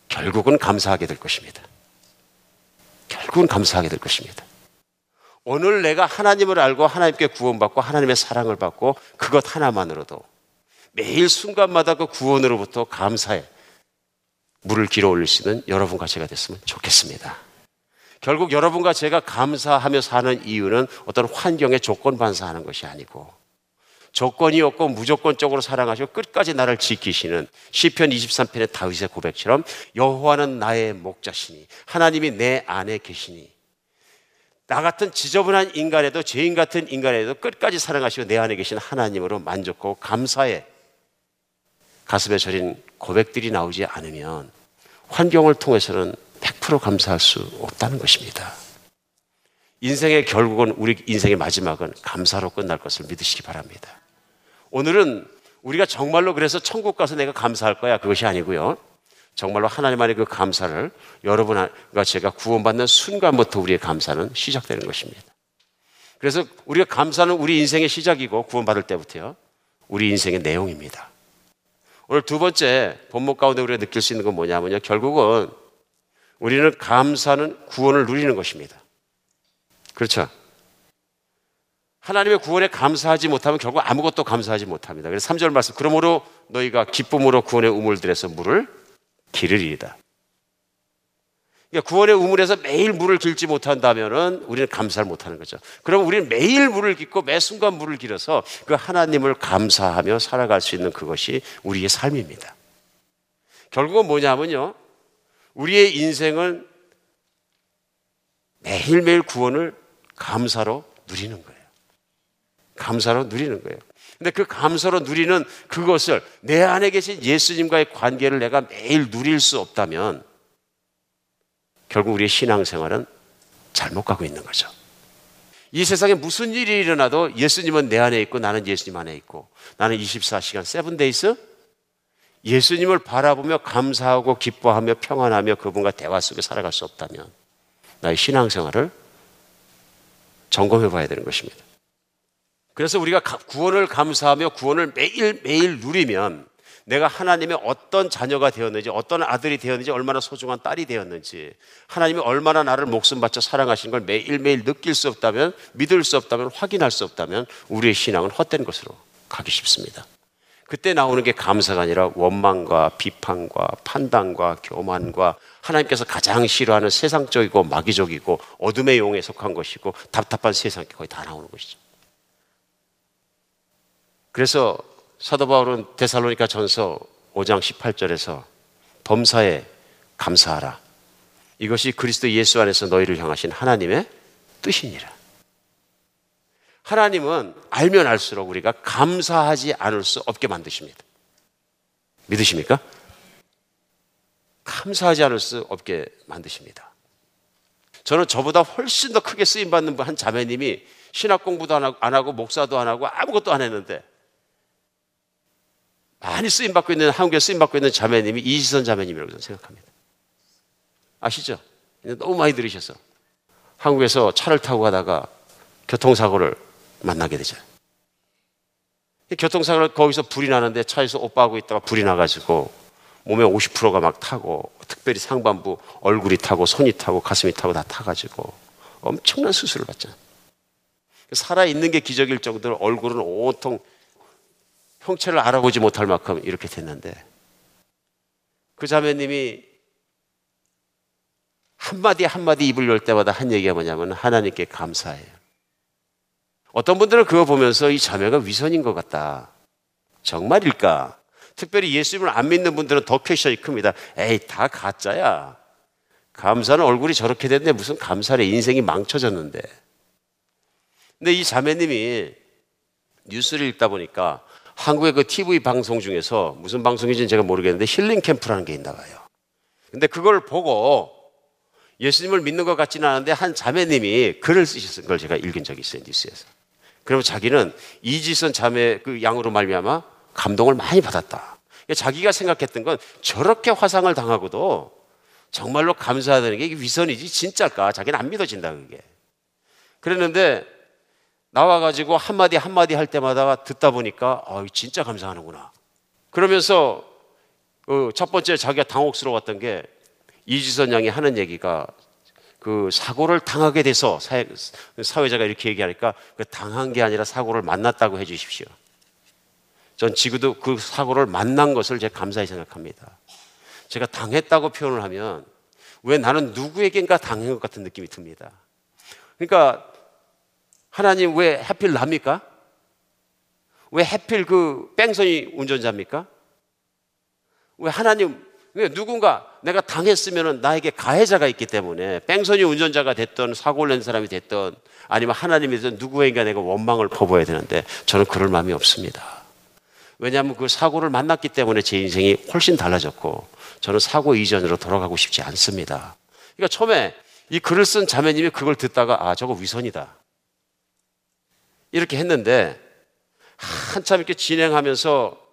결국은 감사하게 될 것입니다. 결국은 감사하게 될 것입니다. 오늘 내가 하나님을 알고 하나님께 구원받고 하나님의 사랑을 받고 그것 하나만으로도 매일 순간마다 그 구원으로부터 감사해 물을 길어 올릴 수 있는 여러분과 제가 됐으면 좋겠습니다. 결국 여러분과 제가 감사하며 사는 이유는 어떤 환경에 조건 반사하는 것이 아니고 조건이 없고 무조건적으로 사랑하시고 끝까지 나를 지키시는 시편 23편의 다윗의 고백처럼 여호와는 나의 목자시니 하나님이 내 안에 계시니 나 같은 지저분한 인간에도 죄인 같은 인간에도 끝까지 사랑하시고 내 안에 계신 하나님으로 만족하고 감사해. 가슴에 저린 고백들이 나오지 않으면 환경을 통해서는 100% 감사할 수 없다는 것입니다. 인생의 결국은 우리 인생의 마지막은 감사로 끝날 것을 믿으시기 바랍니다. 오늘은 우리가 정말로 그래서 천국 가서 내가 감사할 거야 그것이 아니고요. 정말로 하나님 안에 그 감사를 여러분과 제가 구원받는 순간부터 우리의 감사는 시작되는 것입니다. 그래서 우리가 감사는 우리 인생의 시작이고 구원받을 때부터요. 우리 인생의 내용입니다. 오늘 두 번째 본목 가운데 우리가 느낄 수 있는 건 뭐냐면요. 결국은 우리는 감사는 구원을 누리는 것입니다. 그렇죠? 하나님의 구원에 감사하지 못하면 결국 아무것도 감사하지 못합니다. 그래서 3절 말씀, 그러므로 너희가 기쁨으로 구원의 우물들에서 물을 기를 일이다. 그러니까 구원의 우물에서 매일 물을 길지 못한다면은 우리는 감사를 못하는 거죠. 그럼 우리는 매일 물을 깃고 매 순간 물을 길어서 그 하나님을 감사하며 살아갈 수 있는 그것이 우리의 삶입니다. 결국은 뭐냐면요. 우리의 인생은 매일매일 구원을 감사로 누리는 거예요. 감사로 누리는 거예요. 근데 그 감사로 누리는 그것을 내 안에 계신 예수님과의 관계를 내가 매일 누릴 수 없다면 결국 우리의 신앙생활은 잘못 가고 있는 거죠. 이 세상에 무슨 일이 일어나도 예수님은 내 안에 있고 나는 예수님 안에 있고 나는 24시간 seven days 예수님을 바라보며 감사하고 기뻐하며 평안하며 그분과 대화 속에 살아갈 수 없다면 나의 신앙생활을 점검해 봐야 되는 것입니다. 그래서 우리가 구원을 감사하며 구원을 매일매일 누리면 내가 하나님의 어떤 자녀가 되었는지, 어떤 아들이 되었는지, 얼마나 소중한 딸이 되었는지, 하나님이 얼마나 나를 목숨 바쳐 사랑하신 걸 매일매일 느낄 수 없다면, 믿을 수 없다면, 확인할 수 없다면, 우리의 신앙은 헛된 것으로 가기 쉽습니다. 그때 나오는 게 감사가 아니라 원망과 비판과 판단과 교만과 하나님께서 가장 싫어하는 세상적이고 마귀적이고 어둠의 용에 속한 것이고 답답한 세상이 거의 다 나오는 것이죠. 그래서 사도 바울은 데살로니가 전서 5장 18절에서 범사에 감사하라. 이것이 그리스도 예수 안에서 너희를 향하신 하나님의 뜻이니라. 하나님은 알면 알수록 우리가 감사하지 않을 수 없게 만드십니다. 믿으십니까? 감사하지 않을 수 없게 만드십니다. 저는 저보다 훨씬 더 크게 쓰임 받는 한 자매님이 신학 공부도 안 하고, 안 하고 목사도 안 하고 아무것도 안 했는데 많이 쓰임 받고 있는 한국에 쓰임 받고 있는 자매님이 이지선 자매님이라고 저는 생각합니다. 아시죠? 너무 많이 들으셔서 한국에서 차를 타고 가다가 교통사고를 만나게 되죠. 교통사고를 거기서 불이 나는데 차에서 오빠하고 있다가 불이 나가지고 몸에 50%가 막 타고 특별히 상반부 얼굴이 타고 손이 타고 가슴이 타고 다 타가지고 엄청난 수술을 받잖아요. 살아있는 게 기적일 정도로 얼굴은 온통 형체를 알아보지 못할 만큼 이렇게 됐는데 그 자매님이 한마디 한마디 입을 열 때마다 한 얘기가 뭐냐면 하나님께 감사해요. 어떤 분들은 그거 보면서 이 자매가 위선인 것 같다. 정말일까? 특별히 예수님을 안 믿는 분들은 더 퀘션이 큽니다. 에이, 다 가짜야. 감사는 얼굴이 저렇게 됐는데 무슨 감사래. 인생이 망쳐졌는데. 근데 이 자매님이 뉴스를 읽다 보니까 한국의 그 TV 방송 중에서 무슨 방송인지는 제가 모르겠는데 힐링 캠프라는 게 있나 봐요. 근데 그걸 보고 예수님을 믿는 것 같지는 않은데 한 자매님이 글을 쓰셨던 걸 제가 읽은 적이 있어요 뉴스에서. 그러면 자기는 이지선 자매 그 양으로 말미암아 감동을 많이 받았다. 그러니까 자기가 생각했던 건 저렇게 화상을 당하고도 정말로 감사하다는 게 위선이지 진짜일까? 자기는 안 믿어진다 그게. 그랬는데 나와가지고 한마디 한마디 할 때마다 듣다 보니까 아, 진짜 감사하는구나. 그러면서 그첫 번째 자기가 당혹스러웠던 게 이지선 양이 하는 얘기가 그 사고를 당하게 돼서 사회, 사회자가 이렇게 얘기하니까 그 당한 게 아니라 사고를 만났다고 해 주십시오. 전 지금도 그 사고를 만난 것을 제가 감사히 생각합니다. 제가 당했다고 표현을 하면 왜 나는 누구에겐가 당한 것 같은 느낌이 듭니다. 그러니까 하나님 왜 하필 납니까? 왜 하필 그 뺑소니 운전자입니까? 왜 하나님 왜 누군가 내가 당했으면 나에게 가해자가 있기 때문에 뺑소니 운전자가 됐던 사고를 낸 사람이 됐던 아니면 하나님이 든 누구에게 내가 원망을 퍼부어야 되는데 저는 그럴 마음이 없습니다. 왜냐하면 그 사고를 만났기 때문에 제 인생이 훨씬 달라졌고 저는 사고 이전으로 돌아가고 싶지 않습니다. 그러니까 처음에 이 글을 쓴 자매님이 그걸 듣다가 아 저거 위선이다. 이렇게 했는데 한참 이렇게 진행하면서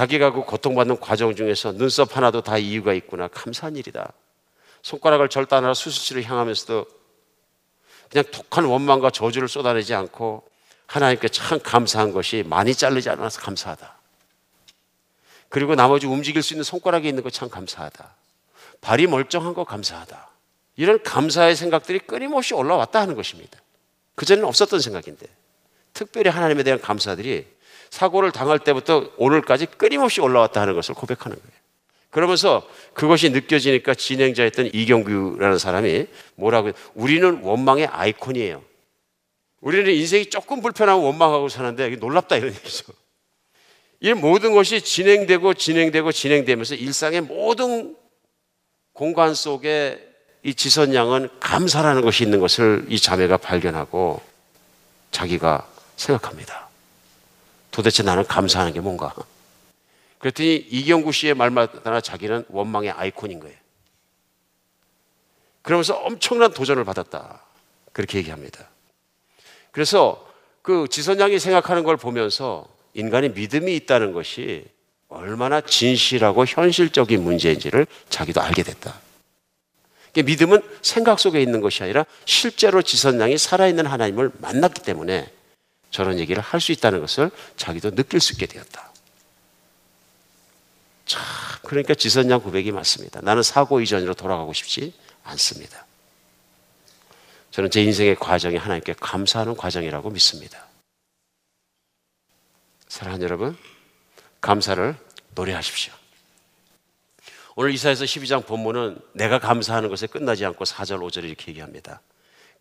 자기가 그 고통받는 과정 중에서 눈썹 하나도 다 이유가 있구나. 감사한 일이다. 손가락을 절단하라 수술실을 향하면서도 그냥 독한 원망과 저주를 쏟아내지 않고 하나님께 참 감사한 것이 많이 자르지 않아서 감사하다. 그리고 나머지 움직일 수 있는 손가락이 있는 것참 감사하다. 발이 멀쩡한 거 감사하다. 이런 감사의 생각들이 끊임없이 올라왔다 하는 것입니다. 그전에는 없었던 생각인데 특별히 하나님에 대한 감사들이 사고를 당할 때부터 오늘까지 끊임없이 올라왔다 하는 것을 고백하는 거예요. 그러면서 그것이 느껴지니까 진행자였던 이경규라는 사람이 뭐라고 우리는 원망의 아이콘이에요. 우리는 인생이 조금 불편하고 원망하고 사는데 놀랍다 이런 얘기죠. 이 모든 것이 진행되고 진행되고 진행되면서 일상의 모든 공간 속에 이 지선 양은 감사라는 것이 있는 것을 이 자매가 발견하고 자기가 생각합니다. 도대체 나는 감사하는 게 뭔가? 그랬더니 이경구 씨의 말마다 자기는 원망의 아이콘인 거예요. 그러면서 엄청난 도전을 받았다. 그렇게 얘기합니다. 그래서 그 지선양이 생각하는 걸 보면서 인간의 믿음이 있다는 것이 얼마나 진실하고 현실적인 문제인지를 자기도 알게 됐다. 믿음은 생각 속에 있는 것이 아니라 실제로 지선양이 살아있는 하나님을 만났기 때문에 저런 얘기를 할 수 있다는 것을 자기도 느낄 수 있게 되었다. 참, 그러니까 지선양 고백이 맞습니다. 나는 사고 이전으로 돌아가고 싶지 않습니다. 저는 제 인생의 과정이 하나님께 감사하는 과정이라고 믿습니다. 사랑하는 여러분, 감사를 노래하십시오. 오늘 이사에서 12장 본문은 내가 감사하는 것에 끝나지 않고 4절 5절 이렇게 얘기합니다.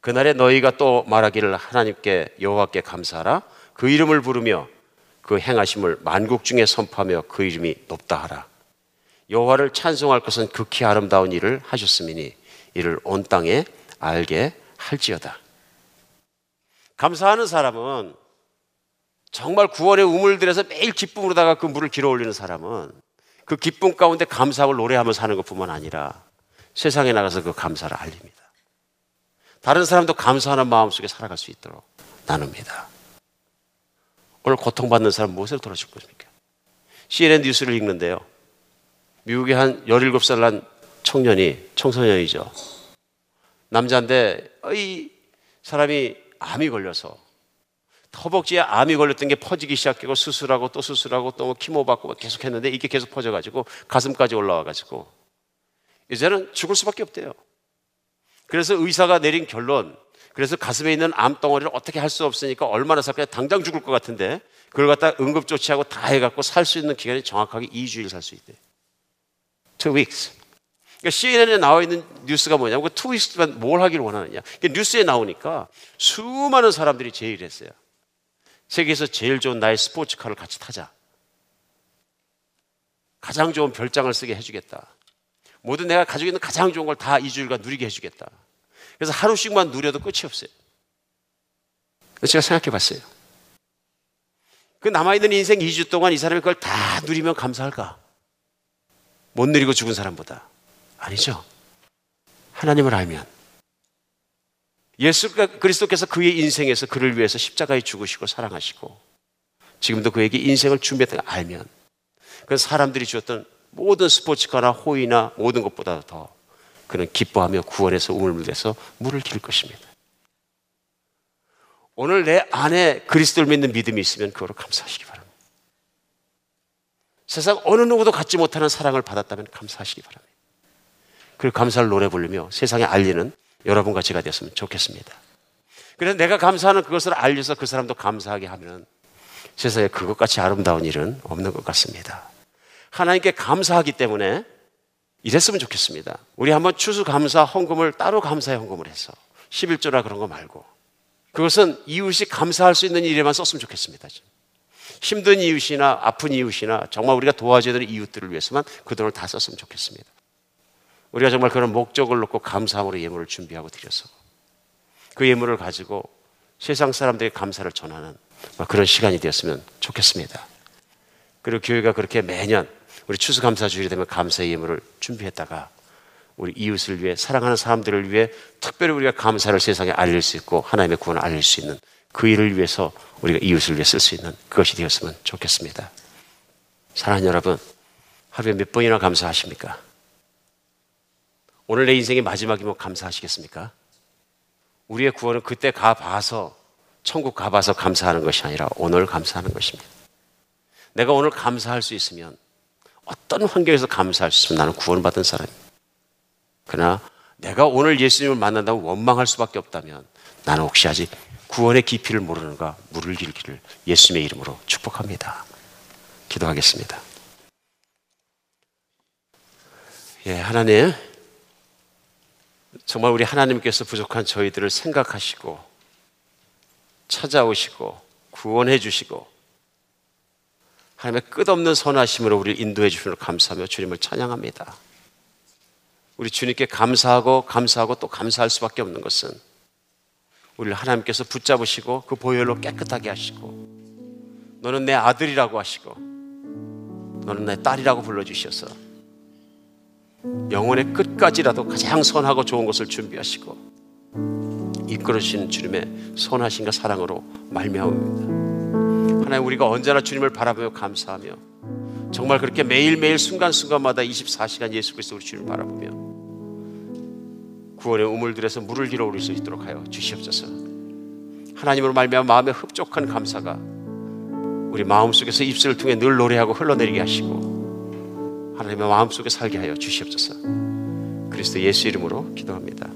그날에 너희가 또 말하기를 하나님께 여호와께 감사하라 그 이름을 부르며 그 행하심을 만국 중에 선포하며 그 이름이 높다 하라. 여호와를 찬송할 것은 극히 아름다운 일을 하셨음이니 이를 온 땅에 알게 할지어다. 감사하는 사람은 정말 구원의 우물 들에서 매일 기쁨으로다가 그 물을 길어 올리는 사람은 그 기쁨 가운데 감사함을 노래하며 사는 것 뿐만 아니라 세상에 나가서 그 감사를 알립니다. 다른 사람도 감사하는 마음 속에 살아갈 수 있도록 나눕니다. 오늘 고통받는 사람 무엇을 들어줄 것입니까? CNN 뉴스를 읽는데요. 미국의 한 17살 난 청년이, 청소년이죠. 남자인데, 이 사람이 암이 걸려서 허벅지에 암이 걸렸던 게 퍼지기 시작하고 수술하고 또 수술하고 또뭐 키모 받고 계속 했는데 이게 계속 퍼져가지고 가슴까지 올라와가지고 이제는 죽을 수밖에 없대요. 그래서 의사가 내린 결론, 그래서 가슴에 있는 암 덩어리를 어떻게 할 수 없으니까 얼마나 살까 당장 죽을 것 같은데 그걸 갖다 응급 조치하고 다 해갖고 살 수 있는 기간이 정확하게 2주일 살 수 있대. 2 weeks. 그러니까 CNN에 나와 있는 뉴스가 뭐냐면 그2 weeks 동안 뭘 하기를 원하느냐. 그러니까 뉴스에 나오니까 수많은 사람들이 제의를 했어요. 세계에서 제일 좋은 나의 스포츠카를 같이 타자. 가장 좋은 별장을 쓰게 해주겠다. 모든 내가 가지고 있는 가장 좋은 걸다 2주일간 누리게 해주겠다. 그래서 하루씩만 누려도 끝이 없어요. 그래서 제가 생각해 봤어요. 그 남아있는 인생 2주 동안 이 사람이 그걸 다 누리면 감사할까? 못 누리고 죽은 사람보다. 아니죠. 하나님을 알면. 예수 그리스도께서 그의 인생에서 그를 위해서 십자가에 죽으시고 사랑하시고 지금도 그에게 인생을 준비했다는 걸 알면 그 사람들이 주었던 모든 스포츠카나 호의나 모든 것보다 더 그는 기뻐하며 구원에서 우물물에서 물을 기를 것입니다. 오늘 내 안에 그리스도를 믿는 믿음이 있으면 그거로 감사하시기 바랍니다. 세상 어느 누구도 갖지 못하는 사랑을 받았다면 감사하시기 바랍니다. 그리고 감사를 노래 부르며 세상에 알리는 여러분과 제가 되었으면 좋겠습니다. 그래서 내가 감사하는 그것을 알려서 그 사람도 감사하게 하면 세상에 그것같이 아름다운 일은 없는 것 같습니다. 하나님께 감사하기 때문에 이랬으면 좋겠습니다. 우리 한번 추수감사 헌금을 따로 감사의 헌금을 해서 11조나 그런 거 말고 그것은 이웃이 감사할 수 있는 일에만 썼으면 좋겠습니다. 힘든 이웃이나 아픈 이웃이나 정말 우리가 도와줘야 되는 이웃들을 위해서만 그 돈을 다 썼으면 좋겠습니다. 우리가 정말 그런 목적을 놓고 감사함으로 예물을 준비하고 드려서 그 예물을 가지고 세상 사람들에게 감사를 전하는 그런 시간이 되었으면 좋겠습니다. 그리고 교회가 그렇게 매년 우리 추수감사주일이 되면 감사의 예물을 준비했다가 우리 이웃을 위해 사랑하는 사람들을 위해 특별히 우리가 감사를 세상에 알릴 수 있고 하나님의 구원을 알릴 수 있는 그 일을 위해서 우리가 이웃을 위해 쓸 수 있는 그것이 되었으면 좋겠습니다. 사랑하는 여러분, 하루에 몇 번이나 감사하십니까? 오늘 내 인생의 마지막이면 감사하시겠습니까? 우리의 구원은 그때 가봐서 천국 가봐서 감사하는 것이 아니라 오늘 감사하는 것입니다. 내가 오늘 감사할 수 있으면 어떤 환경에서 감사할 수 있으면 나는 구원받은 사람입니다. 그러나 내가 오늘 예수님을 만난다고 원망할 수밖에 없다면 나는 혹시 아직 구원의 깊이를 모르는가 물을 길기를 예수님의 이름으로 축복합니다. 기도하겠습니다. 예, 하나님. 정말 우리 하나님께서 부족한 저희들을 생각하시고 찾아오시고 구원해 주시고 하나님의 끝없는 선하심으로 우리를 인도해 주시는 감사하며 주님을 찬양합니다. 우리 주님께 감사하고 감사하고 또 감사할 수밖에 없는 것은 우리를 하나님께서 붙잡으시고 그 보혈로 깨끗하게 하시고 너는 내 아들이라고 하시고 너는 내 딸이라고 불러주셔서 영혼의 끝까지라도 가장 선하고 좋은 것을 준비하시고 이끌어주시는 주님의 선하신과 사랑으로 말미암습니다. 하나님 우리가 언제나 주님을 바라보며 감사하며 정말 그렇게 매일매일 순간순간마다 24시간 예수 그리스도 우리 주님을 바라보며 구원의 우물들에서 물을 길어 오를 수 있도록 하여 주시옵소서. 하나님으로 말미암아 마음에 흡족한 감사가 우리 마음속에서 입술을 통해 늘 노래하고 흘러내리게 하시고 하나님의 마음속에 살게 하여 주시옵소서. 그리스도 예수 이름으로 기도합니다.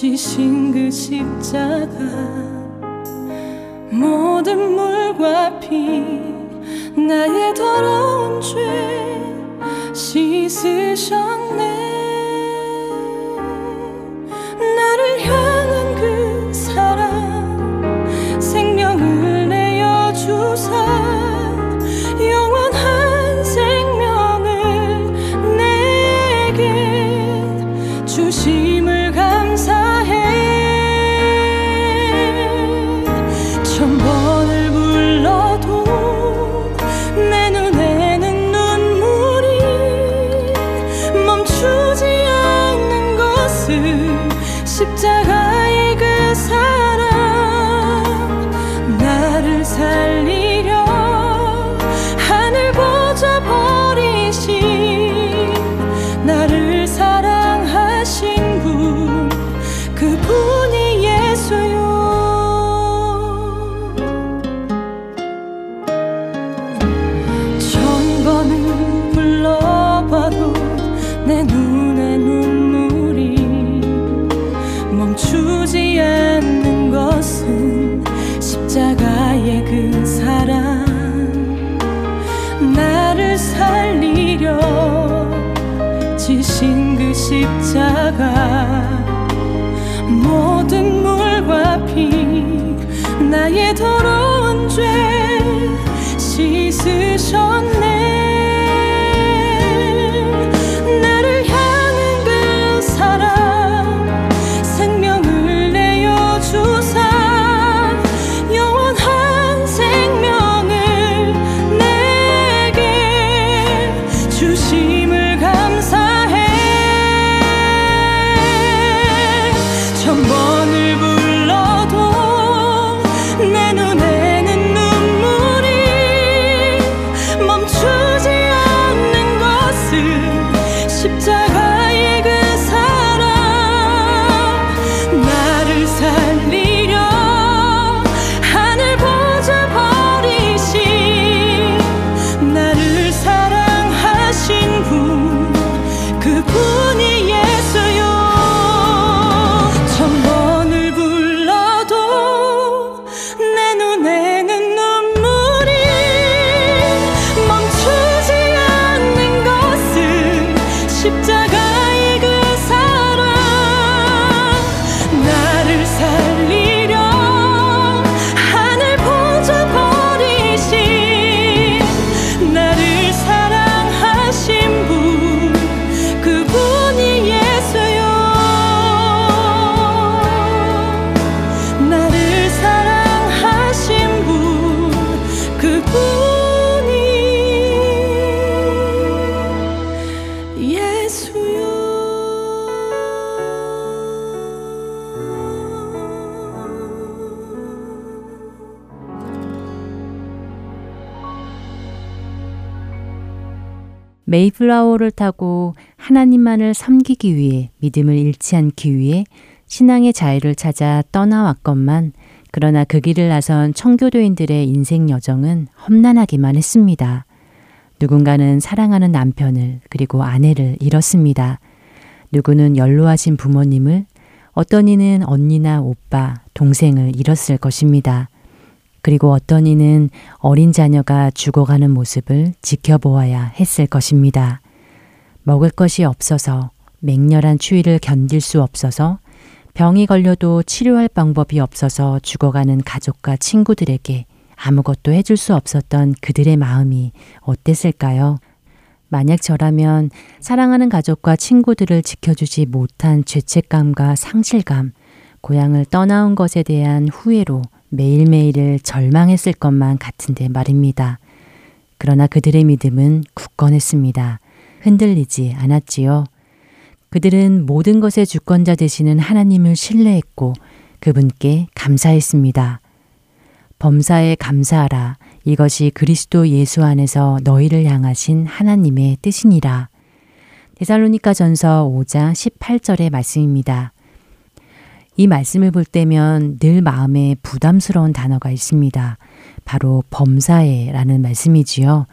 지신 그 십자가 모든 물과 피 나의 더러운 죄 씻으셨네 메이플라워를 타고 하나님만을 섬기기 위해 믿음을 잃지 않기 위해 신앙의 자유를 찾아 떠나왔건만 그러나 그 길을 나선 청교도인들의 인생 여정은 험난하기만 했습니다. 누군가는 사랑하는 남편을 그리고 아내를 잃었습니다. 누구는 연로하신 부모님을 어떤 이는 언니나 오빠, 동생을 잃었을 것입니다. 그리고 어떤 이는 어린 자녀가 죽어가는 모습을 지켜보아야 했을 것입니다. 먹을 것이 없어서 맹렬한 추위를 견딜 수 없어서 병이 걸려도 치료할 방법이 없어서 죽어가는 가족과 친구들에게 아무것도 해줄 수 없었던 그들의 마음이 어땠을까요? 만약 저라면 사랑하는 가족과 친구들을 지켜주지 못한 죄책감과 상실감, 고향을 떠나온 것에 대한 후회로 매일매일을 절망했을 것만 같은데 말입니다. 그러나 그들의 믿음은 굳건했습니다. 흔들리지 않았지요. 그들은 모든 것의 주권자 되시는 하나님을 신뢰했고 그분께 감사했습니다. 범사에 감사하라. 이것이 그리스도 예수 안에서 너희를 향하신 하나님의 뜻이니라. 데살로니가 전서 5장 18절의 말씀입니다. 이 말씀을 볼 때면 늘 마음에 부담스러운 단어가 있습니다. 바로 범사에라는 말씀이지요.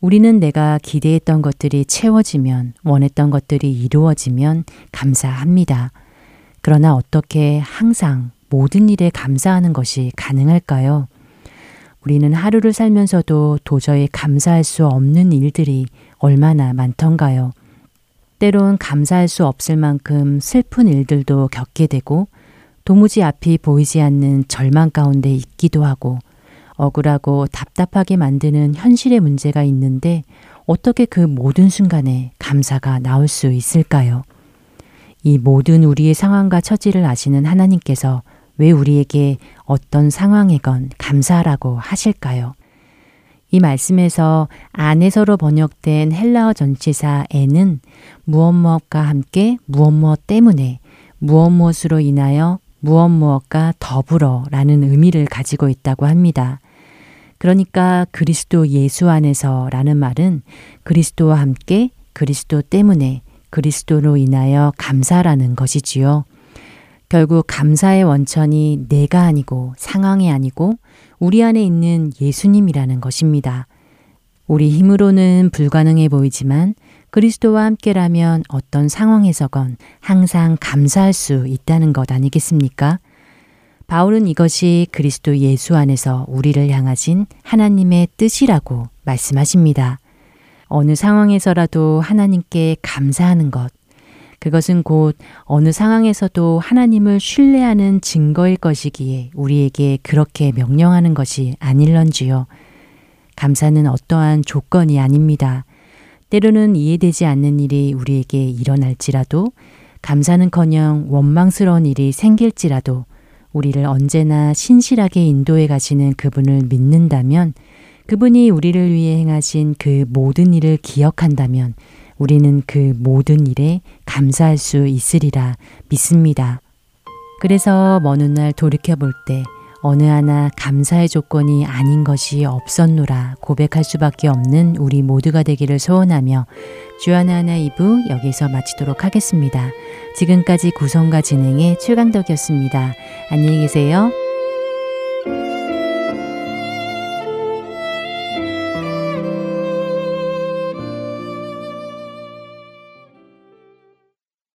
우리는 내가 기대했던 것들이 채워지면, 원했던 것들이 이루어지면 감사합니다. 그러나 어떻게 항상 모든 일에 감사하는 것이 가능할까요? 우리는 하루를 살면서도 도저히 감사할 수 없는 일들이 얼마나 많던가요? 때론 감사할 수 없을 만큼 슬픈 일들도 겪게 되고 도무지 앞이 보이지 않는 절망 가운데 있기도 하고 억울하고 답답하게 만드는 현실의 문제가 있는데 어떻게 그 모든 순간에 감사가 나올 수 있을까요? 이 모든 우리의 상황과 처지를 아시는 하나님께서 왜 우리에게 어떤 상황이건 감사하라고 하실까요? 이 말씀에서 안에서로 번역된 헬라어 전치사 에는 무엇 무엇과 함께 무엇 무엇 때문에 무엇 무엇으로 인하여 무엇 무엇과 더불어 라는 의미를 가지고 있다고 합니다. 그러니까 그리스도 예수 안에서 라는 말은 그리스도와 함께 그리스도 때문에 그리스도로 인하여 감사라는 것이지요. 결국 감사의 원천이 내가 아니고 상황이 아니고 우리 안에 있는 예수님이라는 것입니다. 우리 힘으로는 불가능해 보이지만 그리스도와 함께라면 어떤 상황에서건 항상 감사할 수 있다는 것 아니겠습니까? 바울은 이것이 그리스도 예수 안에서 우리를 향하신 하나님의 뜻이라고 말씀하십니다. 어느 상황에서라도 하나님께 감사하는 것, 그것은 곧 어느 상황에서도 하나님을 신뢰하는 증거일 것이기에 우리에게 그렇게 명령하는 것이 아닐런지요. 감사는 어떠한 조건이 아닙니다. 때로는 이해되지 않는 일이 우리에게 일어날지라도 감사는 커녕 원망스러운 일이 생길지라도 우리를 언제나 신실하게 인도해 가시는 그분을 믿는다면 그분이 우리를 위해 행하신 그 모든 일을 기억한다면 우리는 그 모든 일에 감사할 수 있으리라 믿습니다. 그래서 먼 훗날 돌이켜 볼 때 어느 하나 감사의 조건이 아닌 것이 없었노라 고백할 수밖에 없는 우리 모두가 되기를 소원하며 주하나 하나 2부 여기서 마치도록 하겠습니다. 지금까지 구성과 진행의 최강덕이었습니다. 안녕히 계세요.